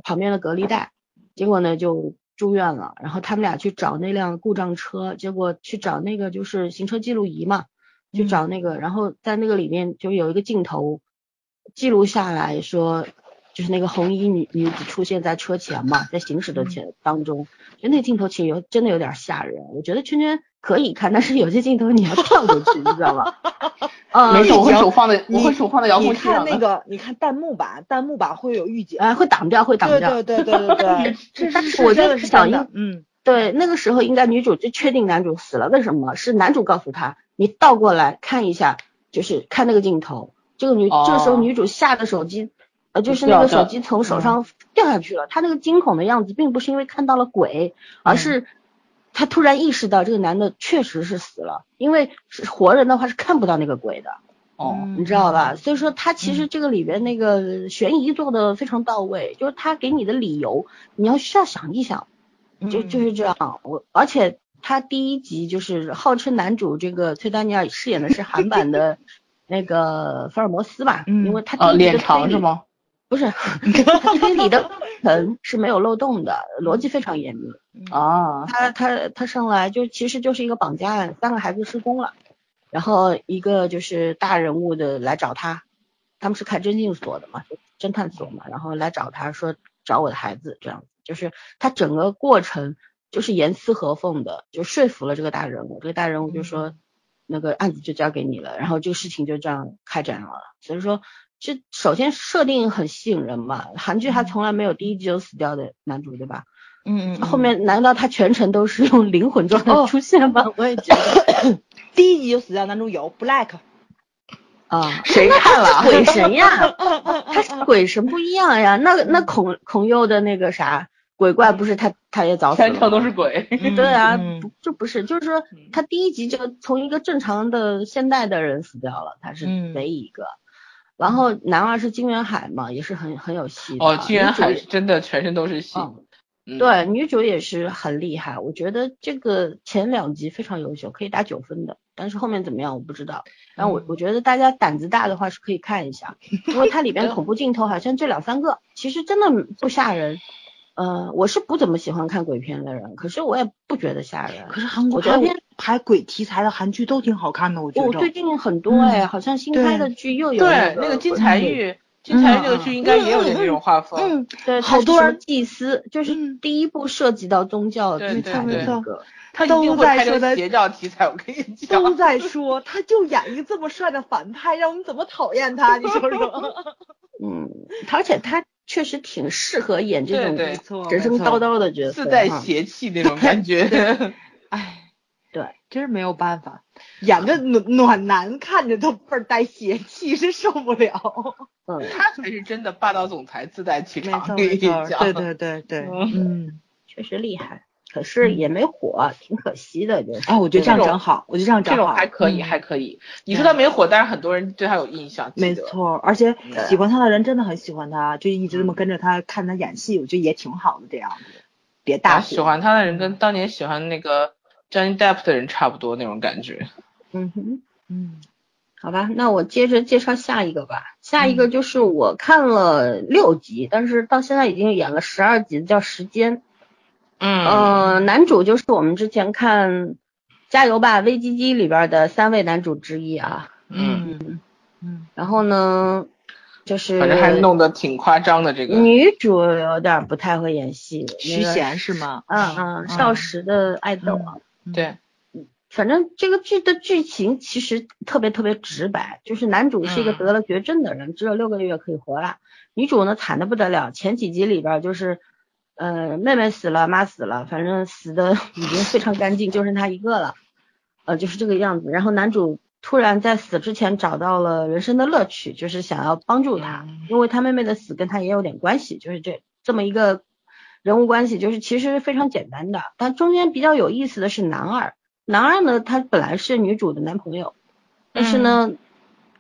旁边的隔离带，结果呢就住院了。然后他们俩去找那辆故障车，结果去找那个就是行车记录仪嘛，去找那个，然后在那个里面就有一个镜头记录下来说，就是那个红衣女女子出现在车前嘛，在行驶的前当中，就那镜头其实有真的有点吓人，我觉得圈圈。可以看，但是有些镜头你要跳过去，你知道吗？啊，没事，我会手放在，我会手放在遥控器上。你看那个，你看弹幕吧，弹幕吧会有预警，啊，会挡掉，会挡掉。对对对对对对。但是我觉得小英，嗯，对，那个时候应该女主就确定男主死了，为什么？是男主告诉她，你倒过来看一下，就是看那个镜头。这个女，这个时候女主下的手机，呃，就是那个手机从手上掉下去了。她那个惊恐的样子，并不是因为看到了鬼，而是。他突然意识到这个男的确实是死了，因为是活人的话是看不到那个鬼的，哦，你知道吧？所以说他其实这个里边那个悬疑做的非常到位，就是他给你的理由你要需要想一想，就就是这样。我而且他第一集就是号称男主这个崔丹尼尔饰演的是韩版的 那个福尔摩斯吧？因为他脸长是吗？不是，他推理的层是没有漏洞的，逻辑非常严密。啊，他他他上来就其实就是一个绑架案，三个孩子失踪了，然后一个就是大人物的来找他，他们是开侦讯所的嘛，侦探所嘛，然后来找他说找我的孩子这样子，就是他整个过程就是严丝合缝的，就说服了这个大人物，这个大人物就说那个案子就交给你了，然后这个事情就这样开展了，所以说。这首先设定很吸引人嘛，韩剧它从来没有第一集就死掉的男主，对吧？嗯嗯。后面难道他全程都是用灵魂状态出现吗？我也觉得。第一集就死掉男主有 Black。啊，谁看了？鬼神 呀，他鬼神不一样呀。那那孔孔佑的那个啥鬼怪不是他他也早死了。全程都是鬼。对啊，就不是，就是说他第一集就从一个正常的现代的人死掉了，他是唯一一个。然后男二是金元海嘛，也是很很有戏的。哦，金元海是真的全身都是戏。对，女主也是很厉害，我觉得这个前两集非常优秀，可以打九分的。但是后面怎么样我不知道。然后我我觉得大家胆子大的话是可以看一下，因为它里边恐怖镜头好像就两三个，其实真的不吓人。呃，我是不怎么喜欢看鬼片的人，可是我也不觉得吓人。可是韩国拍拍鬼题材的韩剧都挺好看的，我觉得。我最近很多哎，好像新开的剧又有。对，那个金财玉，金财玉那个剧应该也有点这种画风。嗯，对，好多人祭司，就是第一部涉及到宗教的，对对对。他都在说的邪教题材，我跟你讲。都在说，他就演一个这么帅的反派，让我们怎么讨厌他？你说说。嗯，而且他。确实挺适合演这种神神叨叨的角色，自带邪气那种感觉。哎，对，真是没有办法，演个暖暖男看着都倍儿带邪气，是受不了。嗯，他才是真的霸道总裁，自带气场。对对对对，嗯，确实厉害。可是也没火，挺可惜的，就是。哎，我觉得这样正好，我觉得这样正好。这种还可以，还可以。你说他没火，但是很多人对他有印象。没错，而且喜欢他的人真的很喜欢他，就一直这么跟着他看他演戏，我觉得也挺好的这样子。别大喜欢他的人跟当年喜欢那个 Johnny Depp 的人差不多那种感觉。嗯哼，嗯，好吧，那我接着介绍下一个吧。下一个就是我看了六集，但是到现在已经演了十二集，叫《时间》。嗯，男主就是我们之前看《加油吧危机机》里边的三位男主之一啊。嗯嗯。然后呢，就是反正还弄得挺夸张的这个。女主有点不太会演戏。徐贤是吗？嗯嗯，少时的爱豆。对。反正这个剧的剧情其实特别特别直白，就是男主是一个得了绝症的人，只有六个月可以活了。女主呢惨的不得了，前几集里边就是。呃，妹妹死了，妈死了，反正死的已经非常干净，就剩她一个了，呃，就是这个样子。然后男主突然在死之前找到了人生的乐趣，就是想要帮助他，因为他妹妹的死跟他也有点关系，就是这这么一个人物关系，就是其实非常简单的。但中间比较有意思的是男二，男二呢，他本来是女主的男朋友，但是呢，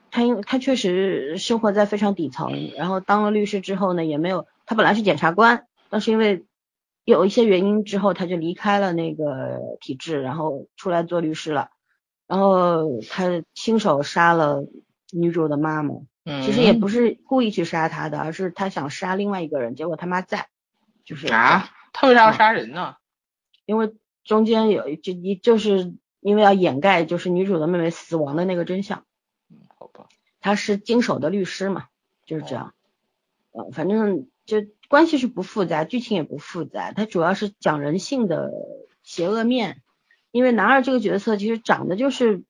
他因为他确实生活在非常底层，然后当了律师之后呢，也没有，他本来是检察官。但是因为有一些原因之后，他就离开了那个体制，然后出来做律师了。然后他亲手杀了女主的妈妈，其实也不是故意去杀她的，而是他想杀另外一个人，结果他妈在，就是啊，他为啥要杀人呢？因为中间有就一就是因为要掩盖就是女主的妹妹死亡的那个真相。嗯，好吧。他是经手的律师嘛，就是这样。呃，反正就。关系是不复杂，剧情也不复杂，它主要是讲人性的邪恶面。因为男二这个角色其实长得就是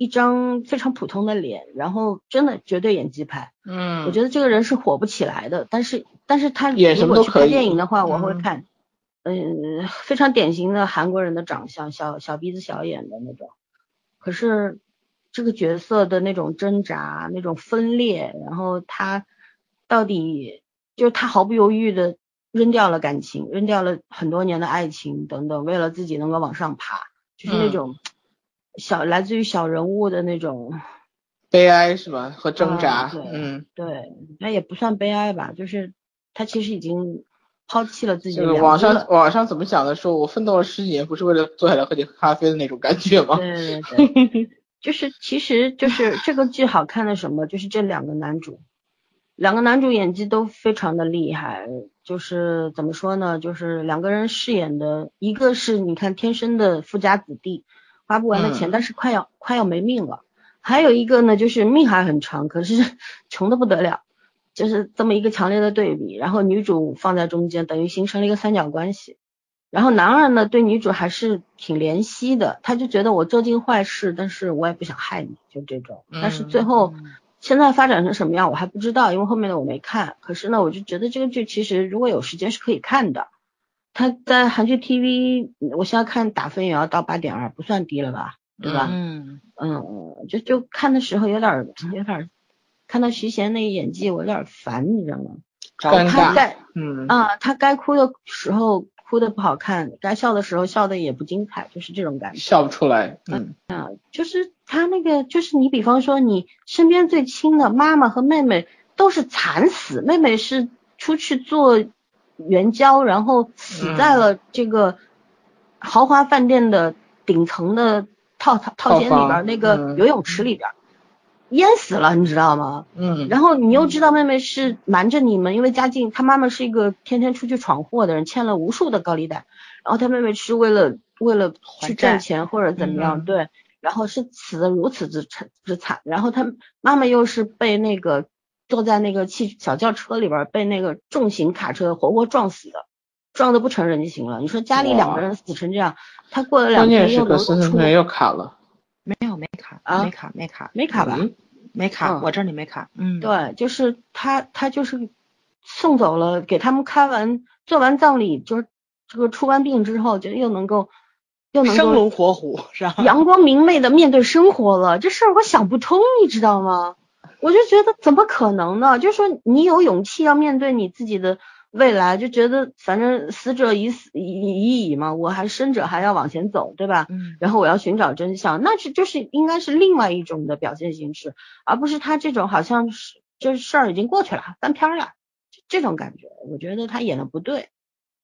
一张非常普通的脸，然后真的绝对演技派。嗯，我觉得这个人是火不起来的，但是但是他如果去拍电影的话，我会看。嗯，非常典型的韩国人的长相，小小鼻子小眼的那种。可是这个角色的那种挣扎，那种分裂，然后他到底。就是他毫不犹豫的扔掉了感情，扔掉了很多年的爱情等等，为了自己能够往上爬，就是那种小来自于小人物的那种悲哀是吧？和挣扎，嗯，对，那也不算悲哀吧，就是他其实已经抛弃了自己。网上网上怎么讲的？说我奋斗了十几年，不是为了坐下来喝点咖啡的那种感觉吗？对对对，就是其实就是这个剧好看的什么，就是这两个男主。两个男主演技都非常的厉害，就是怎么说呢？就是两个人饰演的，一个是你看天生的富家子弟，花不完的钱，但是快要快要没命了；还有一个呢，就是命还很长，可是 穷的不得了，就是这么一个强烈的对比。然后女主放在中间，等于形成了一个三角关系。然后男二呢，对女主还是挺怜惜的，他就觉得我做尽坏事，但是我也不想害你，就这种。但是最后。现在发展成什么样我还不知道，因为后面的我没看。可是呢，我就觉得这个剧其实如果有时间是可以看的。他在韩剧 TV，我现在看打分也要到八点二，不算低了吧？对吧？嗯嗯，就就看的时候有点有点，看到徐贤那演技我有点烦，你知道吗？他该嗯啊，他该哭的时候。哭的不好看，该笑的时候笑的也不精彩，就是这种感觉，笑不出来。嗯啊，就是他那个，就是你比方说你身边最亲的妈妈和妹妹都是惨死，妹妹是出去做援交，然后死在了这个豪华饭店的顶层的套套套间里边那个游泳池里边。淹死了，你知道吗？嗯。然后你又知道妹妹是瞒着你们，因为家境，她妈妈是一个天天出去闯祸的人，欠了无数的高利贷。然后她妹妹是为了为了去挣钱或者怎么样，对。然后是死的如此之惨之惨。然后她妈妈又是被那个坐在那个汽小轿车里边被那个重型卡车活活撞死的，撞的不成人形了。你说家里两个人死成这样，他过了两天又能出又卡了。没有没卡啊没卡没卡没卡吧没卡我这里没卡嗯。对就是他他就是送走了给他们开完做完葬礼就是这个出完殡之后就又能够又能生龙活虎是吧？阳光明媚的面对生活了。这事儿我想不通你知道吗我就觉得怎么可能呢就是说你有勇气要面对你自己的。未来就觉得反正死者已死已已矣嘛，我还生者还要往前走，对吧？嗯。然后我要寻找真相，那是就是应该是另外一种的表现形式，而不是他这种好像是这事儿已经过去了，翻篇了，这种感觉，我觉得他演的不对。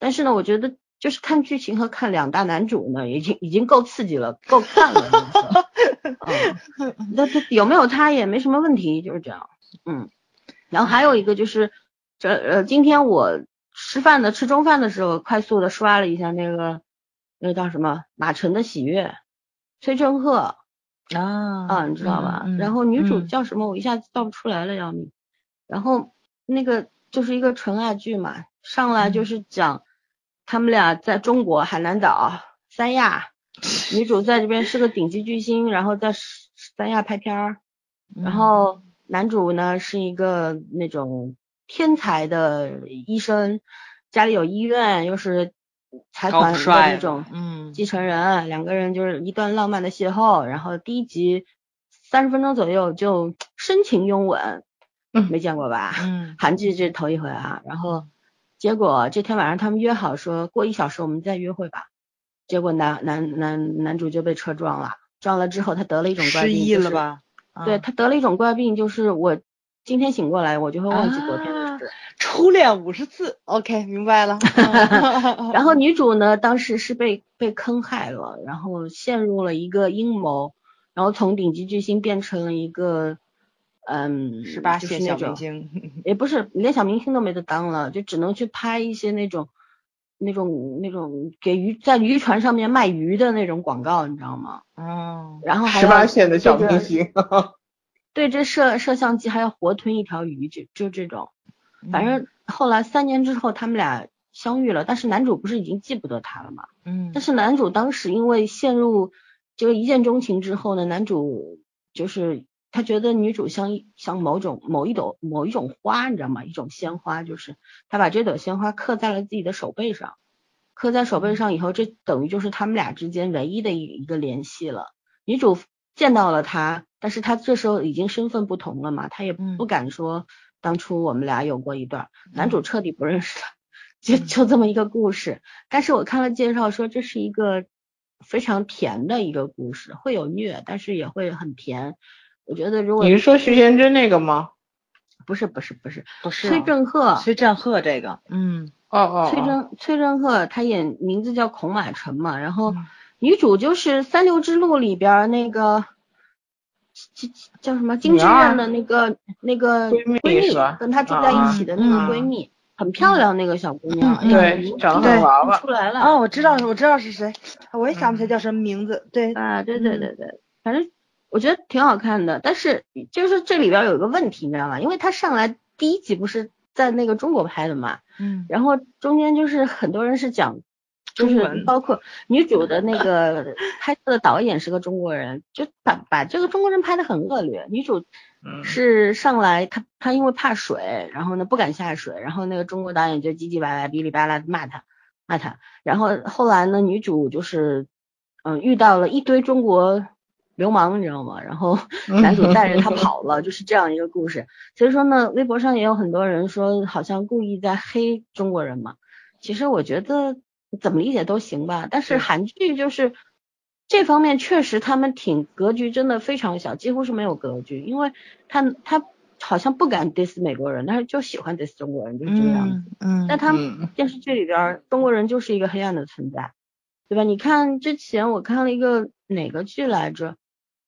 但是呢，我觉得就是看剧情和看两大男主呢，已经已经够刺激了，够看了。嗯。那他有没有他也没什么问题，就是这样。嗯。然后还有一个就是。这呃，今天我吃饭的吃中饭的时候，快速的刷了一下那个那个叫什么《马晨的喜悦》，崔振赫啊啊，你知道吧？然后女主叫什么？我一下子叫不出来了，要命。然后那个就是一个纯爱剧嘛，上来就是讲他们俩在中国海南岛三亚，女主在这边是个顶级巨星，然后在三亚拍片儿，然后男主呢是一个那种。天才的医生，家里有医院，又是财团的那种继承人，两个人就是一段浪漫的邂逅。然后第一集三十分钟左右就深情拥吻，没见过吧？嗯，韩剧这头一回啊。然后结果这天晚上他们约好说过一小时我们再约会吧。结果男男男男主就被车撞了，撞了之后他得了一种怪病，失忆了吧？对他得了一种怪病，就是我。今天醒过来，我就会忘记昨天的事。初恋五十次，OK，明白了。然后 女主呢，当时是被被坑害了，然后陷入了一个阴谋，然后从顶级巨星变成了一个，嗯，十八线小明星，也不是连小明星都没得当了，就只能去拍一些那种那种那种给渔在渔船上面卖鱼的那种广告，你知道吗？哦。然后十八线的小明星。对，这摄摄像机还要活吞一条鱼，就就这种。反正后来三年之后，他们俩相遇了，但是男主不是已经记不得她了吗？嗯。但是男主当时因为陷入就一见钟情之后呢，男主就是他觉得女主像像某种某一朵某一种花，你知道吗？一种鲜花，就是他把这朵鲜花刻在了自己的手背上，刻在手背上以后，这等于就是他们俩之间唯一的一一个联系了。女主。见到了他，但是他这时候已经身份不同了嘛，他也不敢说当初我们俩有过一段，男主彻底不认识他，就就这么一个故事。但是我看了介绍说这是一个非常甜的一个故事，会有虐，但是也会很甜。我觉得如果你是说徐贤真那个吗？不是不是不是不是崔振赫，崔振赫这个，嗯哦哦，崔振崔振赫他演名字叫孔马成嘛，然后。女主就是《三流之路》里边那个，叫叫什么金志愿的那个那个闺蜜，跟她住在一起的那个闺蜜，很漂亮那个小姑娘，对，长得娃娃。出来了。哦，我知道，我知道是谁，我也想不起来叫什么名字。对啊，对对对对，反正我觉得挺好看的，但是就是这里边有一个问题，你知道吗？因为他上来第一集不是在那个中国拍的嘛，嗯，然后中间就是很多人是讲。就是包括女主的那个拍摄的导演是个中国人，就把把这个中国人拍的很恶劣。女主是上来，她她因为怕水，然后呢不敢下水，然后那个中国导演就唧唧歪歪、哔哩吧啦骂她骂她。然后后来呢，女主就是嗯遇到了一堆中国流氓，你知道吗？然后 男主带着他跑了，就是这样一个故事。所以说呢，微博上也有很多人说好像故意在黑中国人嘛。其实我觉得。怎么理解都行吧，但是韩剧就是这方面确实他们挺格局真的非常小，几乎是没有格局，因为他他好像不敢 diss 美国人，但是就喜欢 diss 中国人，就是这个样子。嗯。但他们电视剧里边中国人就是一个黑暗的存在，对吧？你看之前我看了一个哪个剧来着？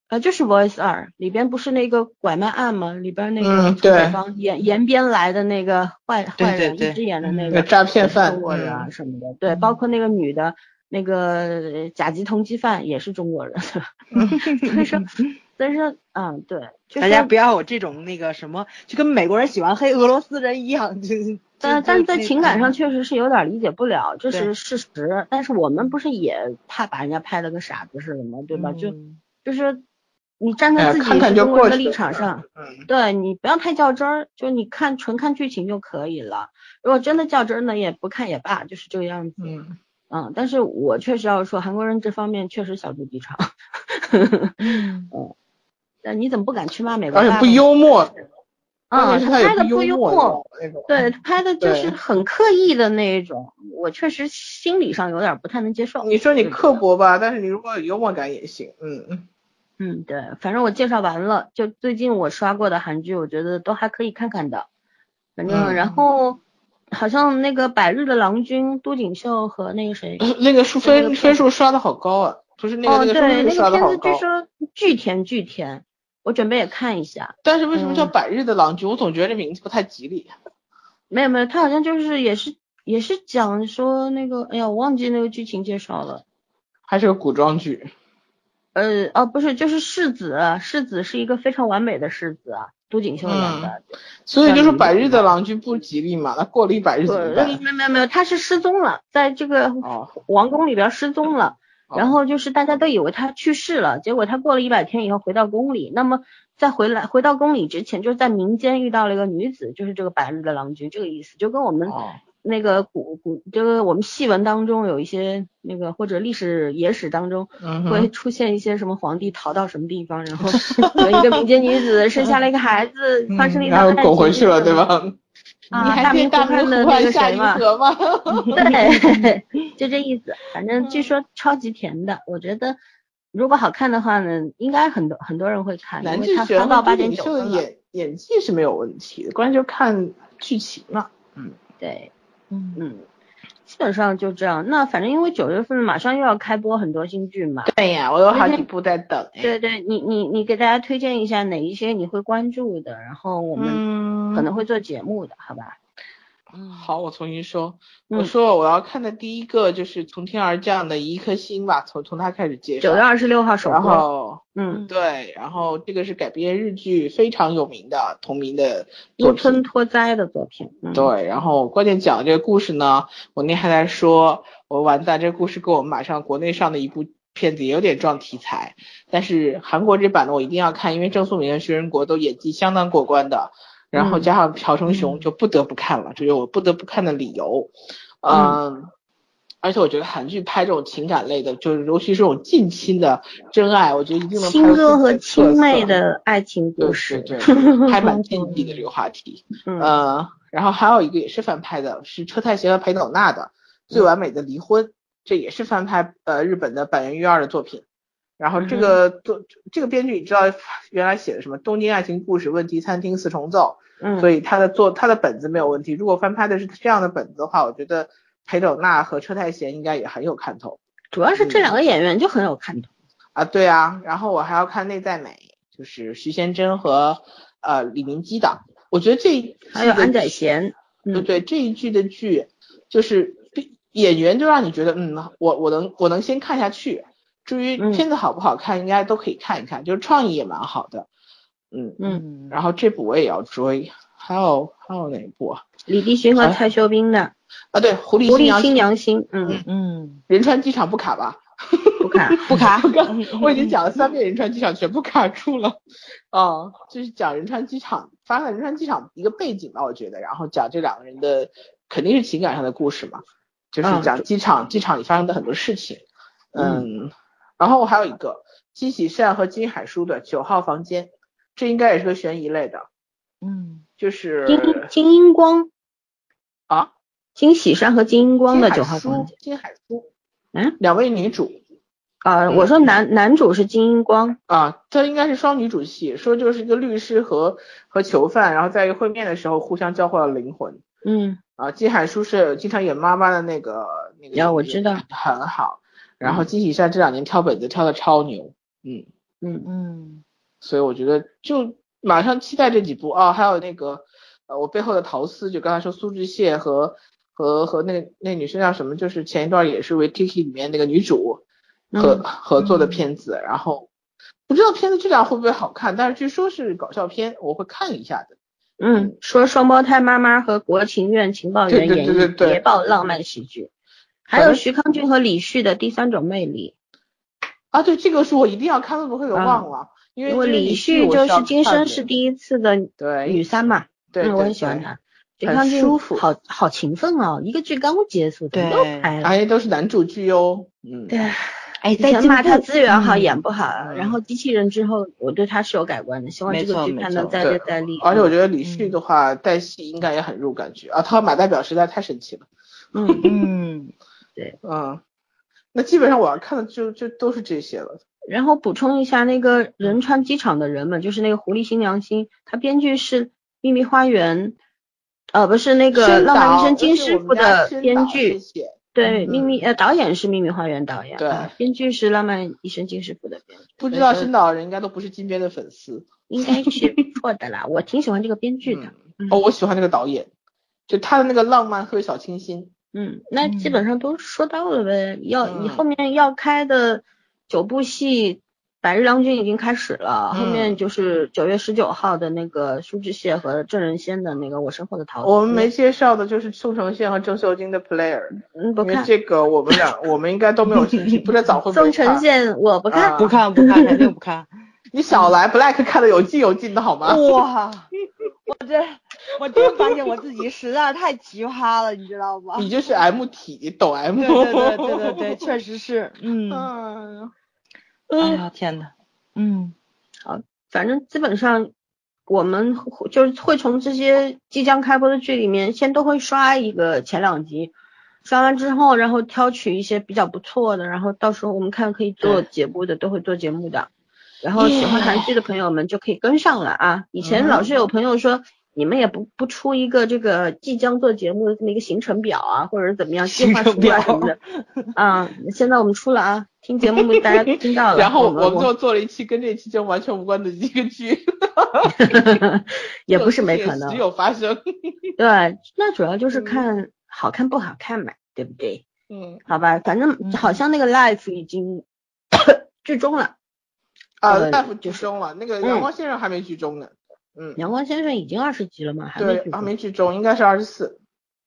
呃，就是《Voice 二》里边不是那个拐卖案吗？里边那个对方延延边来的那个坏坏人一直演的那个诈骗犯中国人啊什么的，对，包括那个女的，那个甲级通缉犯也是中国人，所以说，所以说，嗯，对，大家不要有这种那个什么，就跟美国人喜欢黑俄罗斯人一样，就 但但在情感上确实是有点理解不了，这是事实。但是我们不是也怕把人家拍的跟傻子似的吗？对吧？就就是。你站在自己中国人的立场上，对你不要太较真儿，就你看纯看剧情就可以了。如果真的较真儿呢，也不看也罢，就是这个样子。嗯嗯，但是我确实要说，韩国人这方面确实小肚鸡肠。嗯，但你怎么不敢去骂美国？而且不幽默。嗯，他拍的不幽默，对，拍的就是很刻意的那一种，我确实心理上有点不太能接受。你说你刻薄吧，但是你如果有幽默感也行。嗯嗯。嗯，对，反正我介绍完了，就最近我刷过的韩剧，我觉得都还可以看看的。反正，然后好像那个《百日的郎君》，都锦绣和那个谁，那个数分分数刷的好高啊，不是那个那个对，那个片子据说巨甜巨甜，我准备也看一下。但是为什么叫《百日的郎君》？我总觉得这名字不太吉利。没有没有，他好像就是也是也是讲说那个，哎呀，我忘记那个剧情介绍了。还是个古装剧。呃哦不是，就是世子，世子是一个非常完美的世子，都锦绣演的，所以就是百日的郎君不吉利嘛，他过了一百日怎么办？没有没有没有，他是失踪了，在这个王宫里边失踪了，然后就是大家都以为他去世了，结果他过了一百天以后回到宫里，那么在回来回到宫里之前，就是在民间遇到了一个女子，就是这个百日的郎君，这个意思就跟我们。那个古古，这个我们戏文当中有一些那个或者历史野史当中会出现一些什么皇帝逃到什么地方，然后 有一个民间女子 生下了一个孩子，发生了一段爱情，滚回去了，对吧？啊，大明湖畔的那个谁嘛？对，就这意思。反正据说超级甜的，我觉得如果好看的话呢，应该很多很多人会看，因为他发到八点九分演演技是没有问题的，关键就看剧情了。嗯，对。嗯嗯，基本上就这样。那反正因为九月份马上又要开播很多新剧嘛。对呀，我有好几部在等。对对，你你你给大家推荐一下哪一些你会关注的，然后我们可能会做节目的，好吧？嗯，好，我重新说。我说我要看的第一个就是从天而降的一颗星吧，从从它开始介绍。九月二十六号首播。然后，嗯，对，然后这个是改编日剧非常有名的同名的木村拓哉的作品。对，然后关键讲这个故事呢，我那还在说，我完蛋，这个故事跟我们马上国内上的一部片子也有点撞题材，但是韩国这版的我一定要看，因为郑素敏和徐仁国都演技相当过关的。然后加上朴成雄，就不得不看了，这是我不得不看的理由。嗯，而且我觉得韩剧拍这种情感类的，就是尤其是这种近亲的真爱，我觉得一定能亲哥和亲妹的爱情故事，对，还蛮禁忌的这个话题。嗯，然后还有一个也是翻拍的，是车太贤和裴斗娜的《最完美的离婚》，这也是翻拍呃日本的板垣瑞二的作品。然后这个作这个编剧你知道原来写的什么《东京爱情故事》《问题餐厅》《四重奏》，嗯，所以他的作他的本子没有问题。如果翻拍的是这样的本子的话，我觉得裴斗娜和车太贤应该也很有看头。主要是这两个演员就很有看头啊，对啊。然后我还要看《内在美》，就是徐贤真和呃李明基的。我觉得这还有安宰贤，对对，这一剧的剧就是演员就让你觉得嗯，我我能我能先看下去。至于片子好不好看，应该都可以看一看，就是创意也蛮好的，嗯嗯。然后这部我也要追，还有还有哪一部？李帝勋和蔡秀彬的啊，对，狐狸狐狸新娘心，嗯嗯。仁川机场不卡吧？不卡不卡，我已经讲了三遍仁川机场全部卡住了。啊，就是讲仁川机场，发展仁川机场一个背景吧，我觉得，然后讲这两个人的肯定是情感上的故事嘛，就是讲机场机场里发生的很多事情，嗯。然后还有一个金喜善和金海淑的九号房间，这应该也是个悬疑类的，嗯，就是金金英光啊，金喜善和金英光的九号房间，金海淑，嗯，两位女主啊，我说男男主是金英光。啊，这应该是双女主戏，说就是一个律师和和囚犯，然后在一个会面的时候互相交换了灵魂，嗯，啊，金海淑是经常演妈妈的那个那个，我知道，很好。然后金喜善这两年挑本子挑的超牛，嗯嗯嗯所以我觉得就马上期待这几部啊，还有那个呃我背后的桃丝，就刚才说苏志燮和和和那个那女生叫什么，就是前一段也是为 Tiki 里面那个女主合、嗯合作的片子，然后不知道片子质量会不会好看，但是据说是搞笑片，我会看一下的。嗯，说双胞胎妈妈和国情院情报员演谍报浪漫喜剧，还有徐康俊和李旭的第三种魅力。啊，对，这个是我一定要看，会不会给啊忘了？因为因为李旭就是今生是第一次的对女三嘛，对对对很喜欢她。徐很康俊舒服好好勤奋哦，一个剧刚结束，怎么又拍了？哎，都是男主剧哦，嗯，对，哎，以在进前骂他资源好嗯演不好，然后机器人之后，我对他是有改观的，希望这个剧错没错看能再接再厉。而且我觉得李旭的话带戏应该也很入感觉啊，他马代表实在太神奇了，嗯，嗯嗯，那基本上我要看的就就都是这些了，然后补充一下，那个仁川机场的人们，就是那个狐狸新娘心，他编剧是《秘密花园》，呃，不是那个《浪漫医生金师傅》的编剧对，嗯秘密呃导演是《秘密花园》导演，对啊编剧是《浪漫医生金师傅》的编剧，不知道所以深导人应该都不是金边的粉丝，应该是。不 错的啦，我挺喜欢这个编剧的。嗯哦，我喜欢那个导演，就他的那个浪漫和小清新，嗯，那基本上都说到了呗。要你嗯后面要开的九部戏，《百日郎君》已经开始了，后嗯面就是九月十九号的那个苏志燮和郑仁仙的那个我身后的桃子。我们没介绍的就是宋承宪和郑秀晶的 Player，嗯不看。因为这个我们俩我们应该都没有兴趣，不知道早会不会宋承。宪我不看，啊不看不看，肯定不看。你少来，Black 看的有劲有劲的好吗？哇，我这我真发现我自己实在是太奇葩了，你知道吗？你就是 M 体，抖 M。对对对对对对，确实是，嗯，嗯，哎呀天呐，嗯好反正基本上我们会就是会从这些即将开播的剧里面，先都会刷一个前两集，刷完之后，然后挑取一些比较不错的，然后到时候我们看可以做节目的都会做节目的，然后喜欢韩剧的朋友们就可以跟上了啊。以前老是有朋友说。你们也不不出一个这个即将做节目的这么一个行程表啊，或者是怎么样计划书啊什么的 啊，现在我们出了啊，听节目大家听到了。然后我们就做了一期跟这期节目完全无关的一个剧，也不是没可能只。有发生。对，那主要就是嗯看好看不好看嘛，对不对？嗯好吧，反正嗯好像那个 life 已经 剧终了，啊，呃大夫就是剧终了，那个嗯阳光先生还没剧终呢。嗯，阳光先生已经二十集了嘛，还没对，还。没剧终，应该是二十四。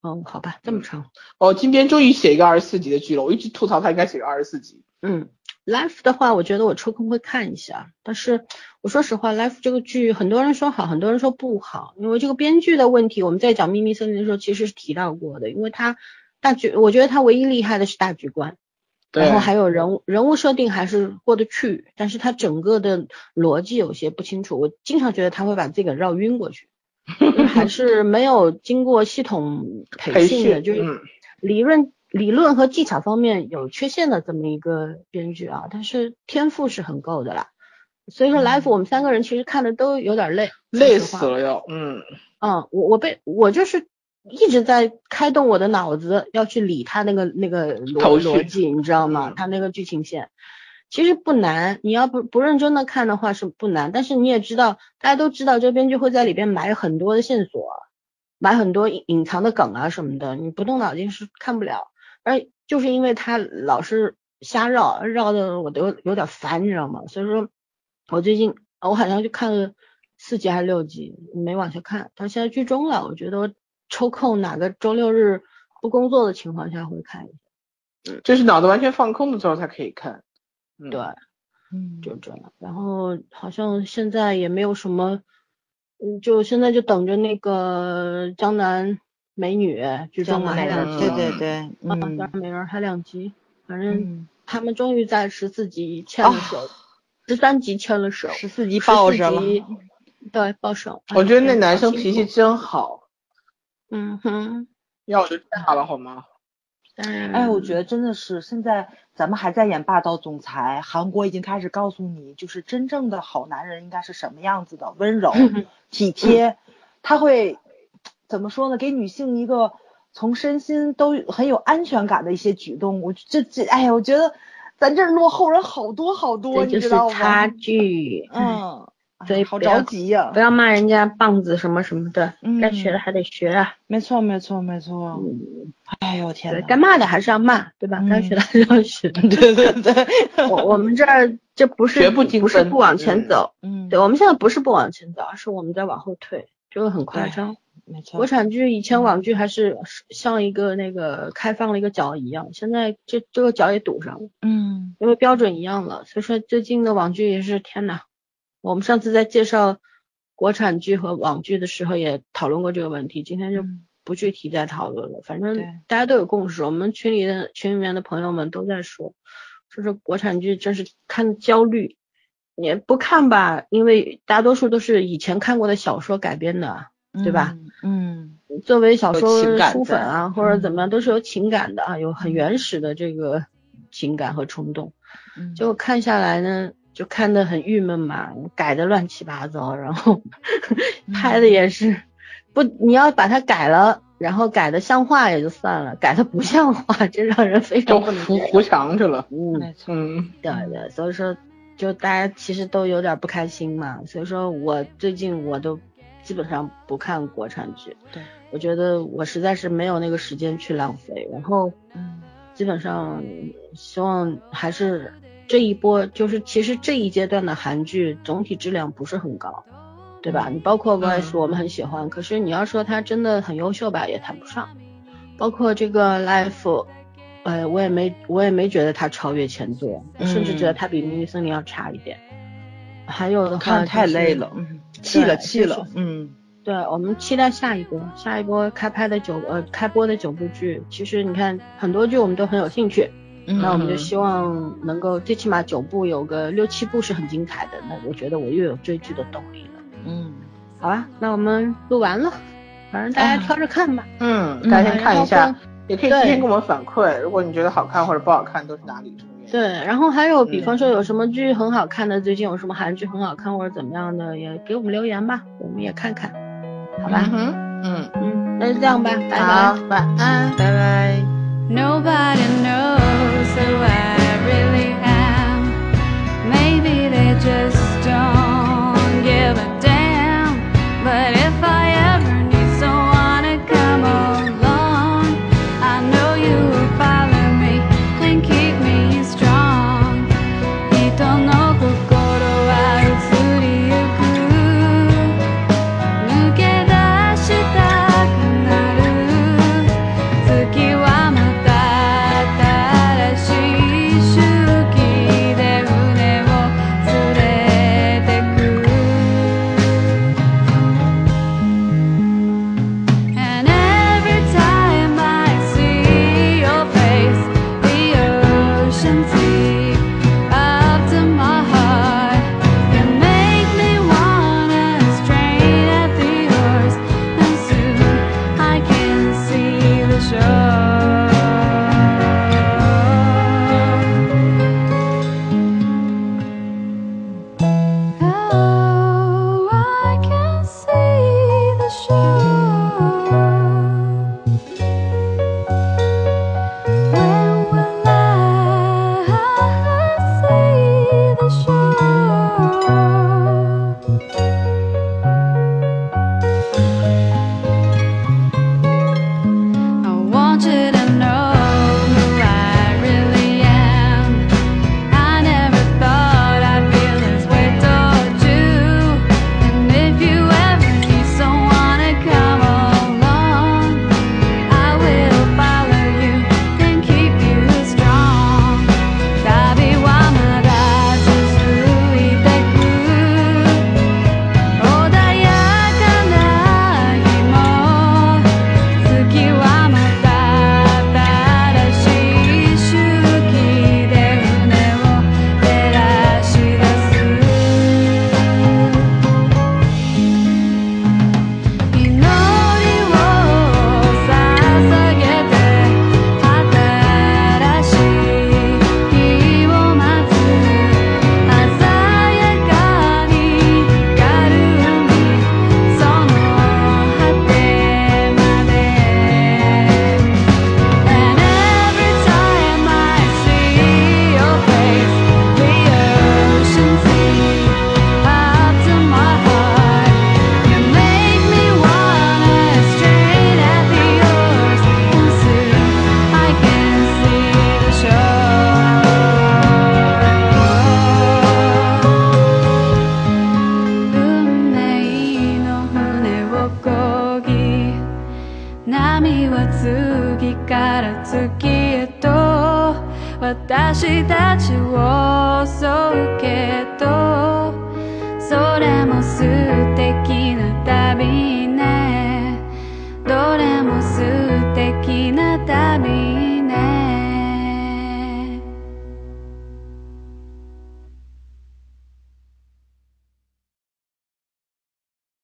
哦，好吧，这么长。哦，金边终于写一个二十四集的剧了，我一直吐槽他应该写个二十四集。嗯，life 的话，我觉得我抽空会看一下，但是我说实话，life 这个剧很多人说好，很多人说不好，因为这个编剧的问题，我们在讲秘密森林的时候其实是提到过的，因为他大局，我觉得他唯一厉害的是大局观。对。然后还有人物人物设定还是过得去，但是他整个的逻辑有些不清楚，我经常觉得他会把自己给绕晕过去，还是没有经过系统 培培训的，训，就是嗯，理论理论和技巧方面有缺陷的这么一个编剧啊，但是天赋是很够的啦。所以说，life 我们三个人其实看的都有点累，累死了要，嗯，嗯，我我被我就是一直在开动我的脑子，要去理他那个那个逻逻辑，你知道吗？嗯他那个剧情线其实不难，你要不不认真的看的话是不难，但是你也知道，大家都知道这个编剧会在里边埋很多的线索，埋很多隐隐藏的梗啊什么的，你不动脑筋是看不了。而就是因为他老是瞎绕，绕的我都有点烦，你知道吗？所以说，我最近我好像就看了四集还是六集，没往下看。到现在剧终了，我觉得我抽空哪个周六日不工作的情况下会看一下。就是脑子完全放空的时候才可以看。嗯对，嗯，就这样。然后好像现在也没有什么，嗯，就现在就等着那个江南美女江南两集，对对对，啊，嗯江南美人还两集，反正嗯，他们终于在十四集牵了手，十三集牵了手，十四集抱上了对，抱手。我觉得那哎男生脾气真好，嗯哼，要我就炸了好吗？哎，我觉得真的是现在咱们还在演霸道总裁，韩国已经开始告诉你，就是真正的好男人应该是什么样子的，温柔、体贴，他会怎么说呢？给女性一个从身心都很有安全感的一些举动。我这这，哎呀，我觉得咱这落后人好多好多，就是你知道吗？差距。嗯，所以好不着急呀、不要骂人家棒子什么什么的，嗯该学的还得学啊。没错，没错，没错。嗯，哎呦天对，呐，该骂的还是要骂，对吧？嗯该学的还是要学。对对对，我我们这儿这不是学不不是不往前走，嗯，对，我们现在不是不往前走，而是我们在往后退，这个很夸张。没错。国产剧以前网剧还是像一个那个开放了一个角一样，现在这这个角也堵上了，嗯因为标准一样了。所以说最近的网剧也是天呐，我们上次在介绍国产剧和网剧的时候也讨论过这个问题，今天就嗯不具体再讨论了。反正大家都有共识，我们群里的群里面的朋友们都在说，说是国产剧真是看焦虑。也不看吧，因为大多数都是以前看过的小说改编的，对吧？嗯？作为小说书粉啊，或者怎么样，嗯都是有情感的啊，有很原始的这个情感和冲动。嗯，结果看下来呢，就看得很郁闷嘛，改的乱七八糟，然后拍的也是不，你要把它改了，然后改的像话也就算了，改的不像话，这让人非常不能接受。扶扶墙去了。嗯，没错。嗯，对对，所以说就大家其实都有点不开心嘛，所以说我最近我都基本上不看国产剧，对，我觉得我实在是没有那个时间去浪费，然后嗯基本上希望还是这一波，就是其实这一阶段的韩剧总体质量不是很高。对吧？你包括 Voice 我们很喜欢，可是你要说它真的很优秀吧，也谈不上。包括这个 Life，呃，我也没我也没觉得它超越前作，我甚至觉得它比《秘密森林》要差一点。还有的话、看太累了，。嗯，气了气了，嗯对，我们期待下一波，下一波开拍的九呃开播的九部剧。其实你看很多剧我们都很有兴趣，嗯，那我们就希望能够最起码九部有个六七部是很精彩的，那我觉得我又有追剧的动力了。嗯好吧，那我们录完了，反正大家啊挑着看吧。嗯，嗯大家先看一下，也可以对提前跟我们反馈，如果你觉得好看或者不好看，都是哪里什么原因。对，然后还有比嗯方说有什么剧很好看的，最近有什么韩剧很好看或者怎么样的，也给我们留言吧，我们也看看，好吧？嗯，嗯，嗯，那就这样吧，拜拜。好，晚安。拜拜。Nobody knows who I really am. Maybe they just don't give a damn.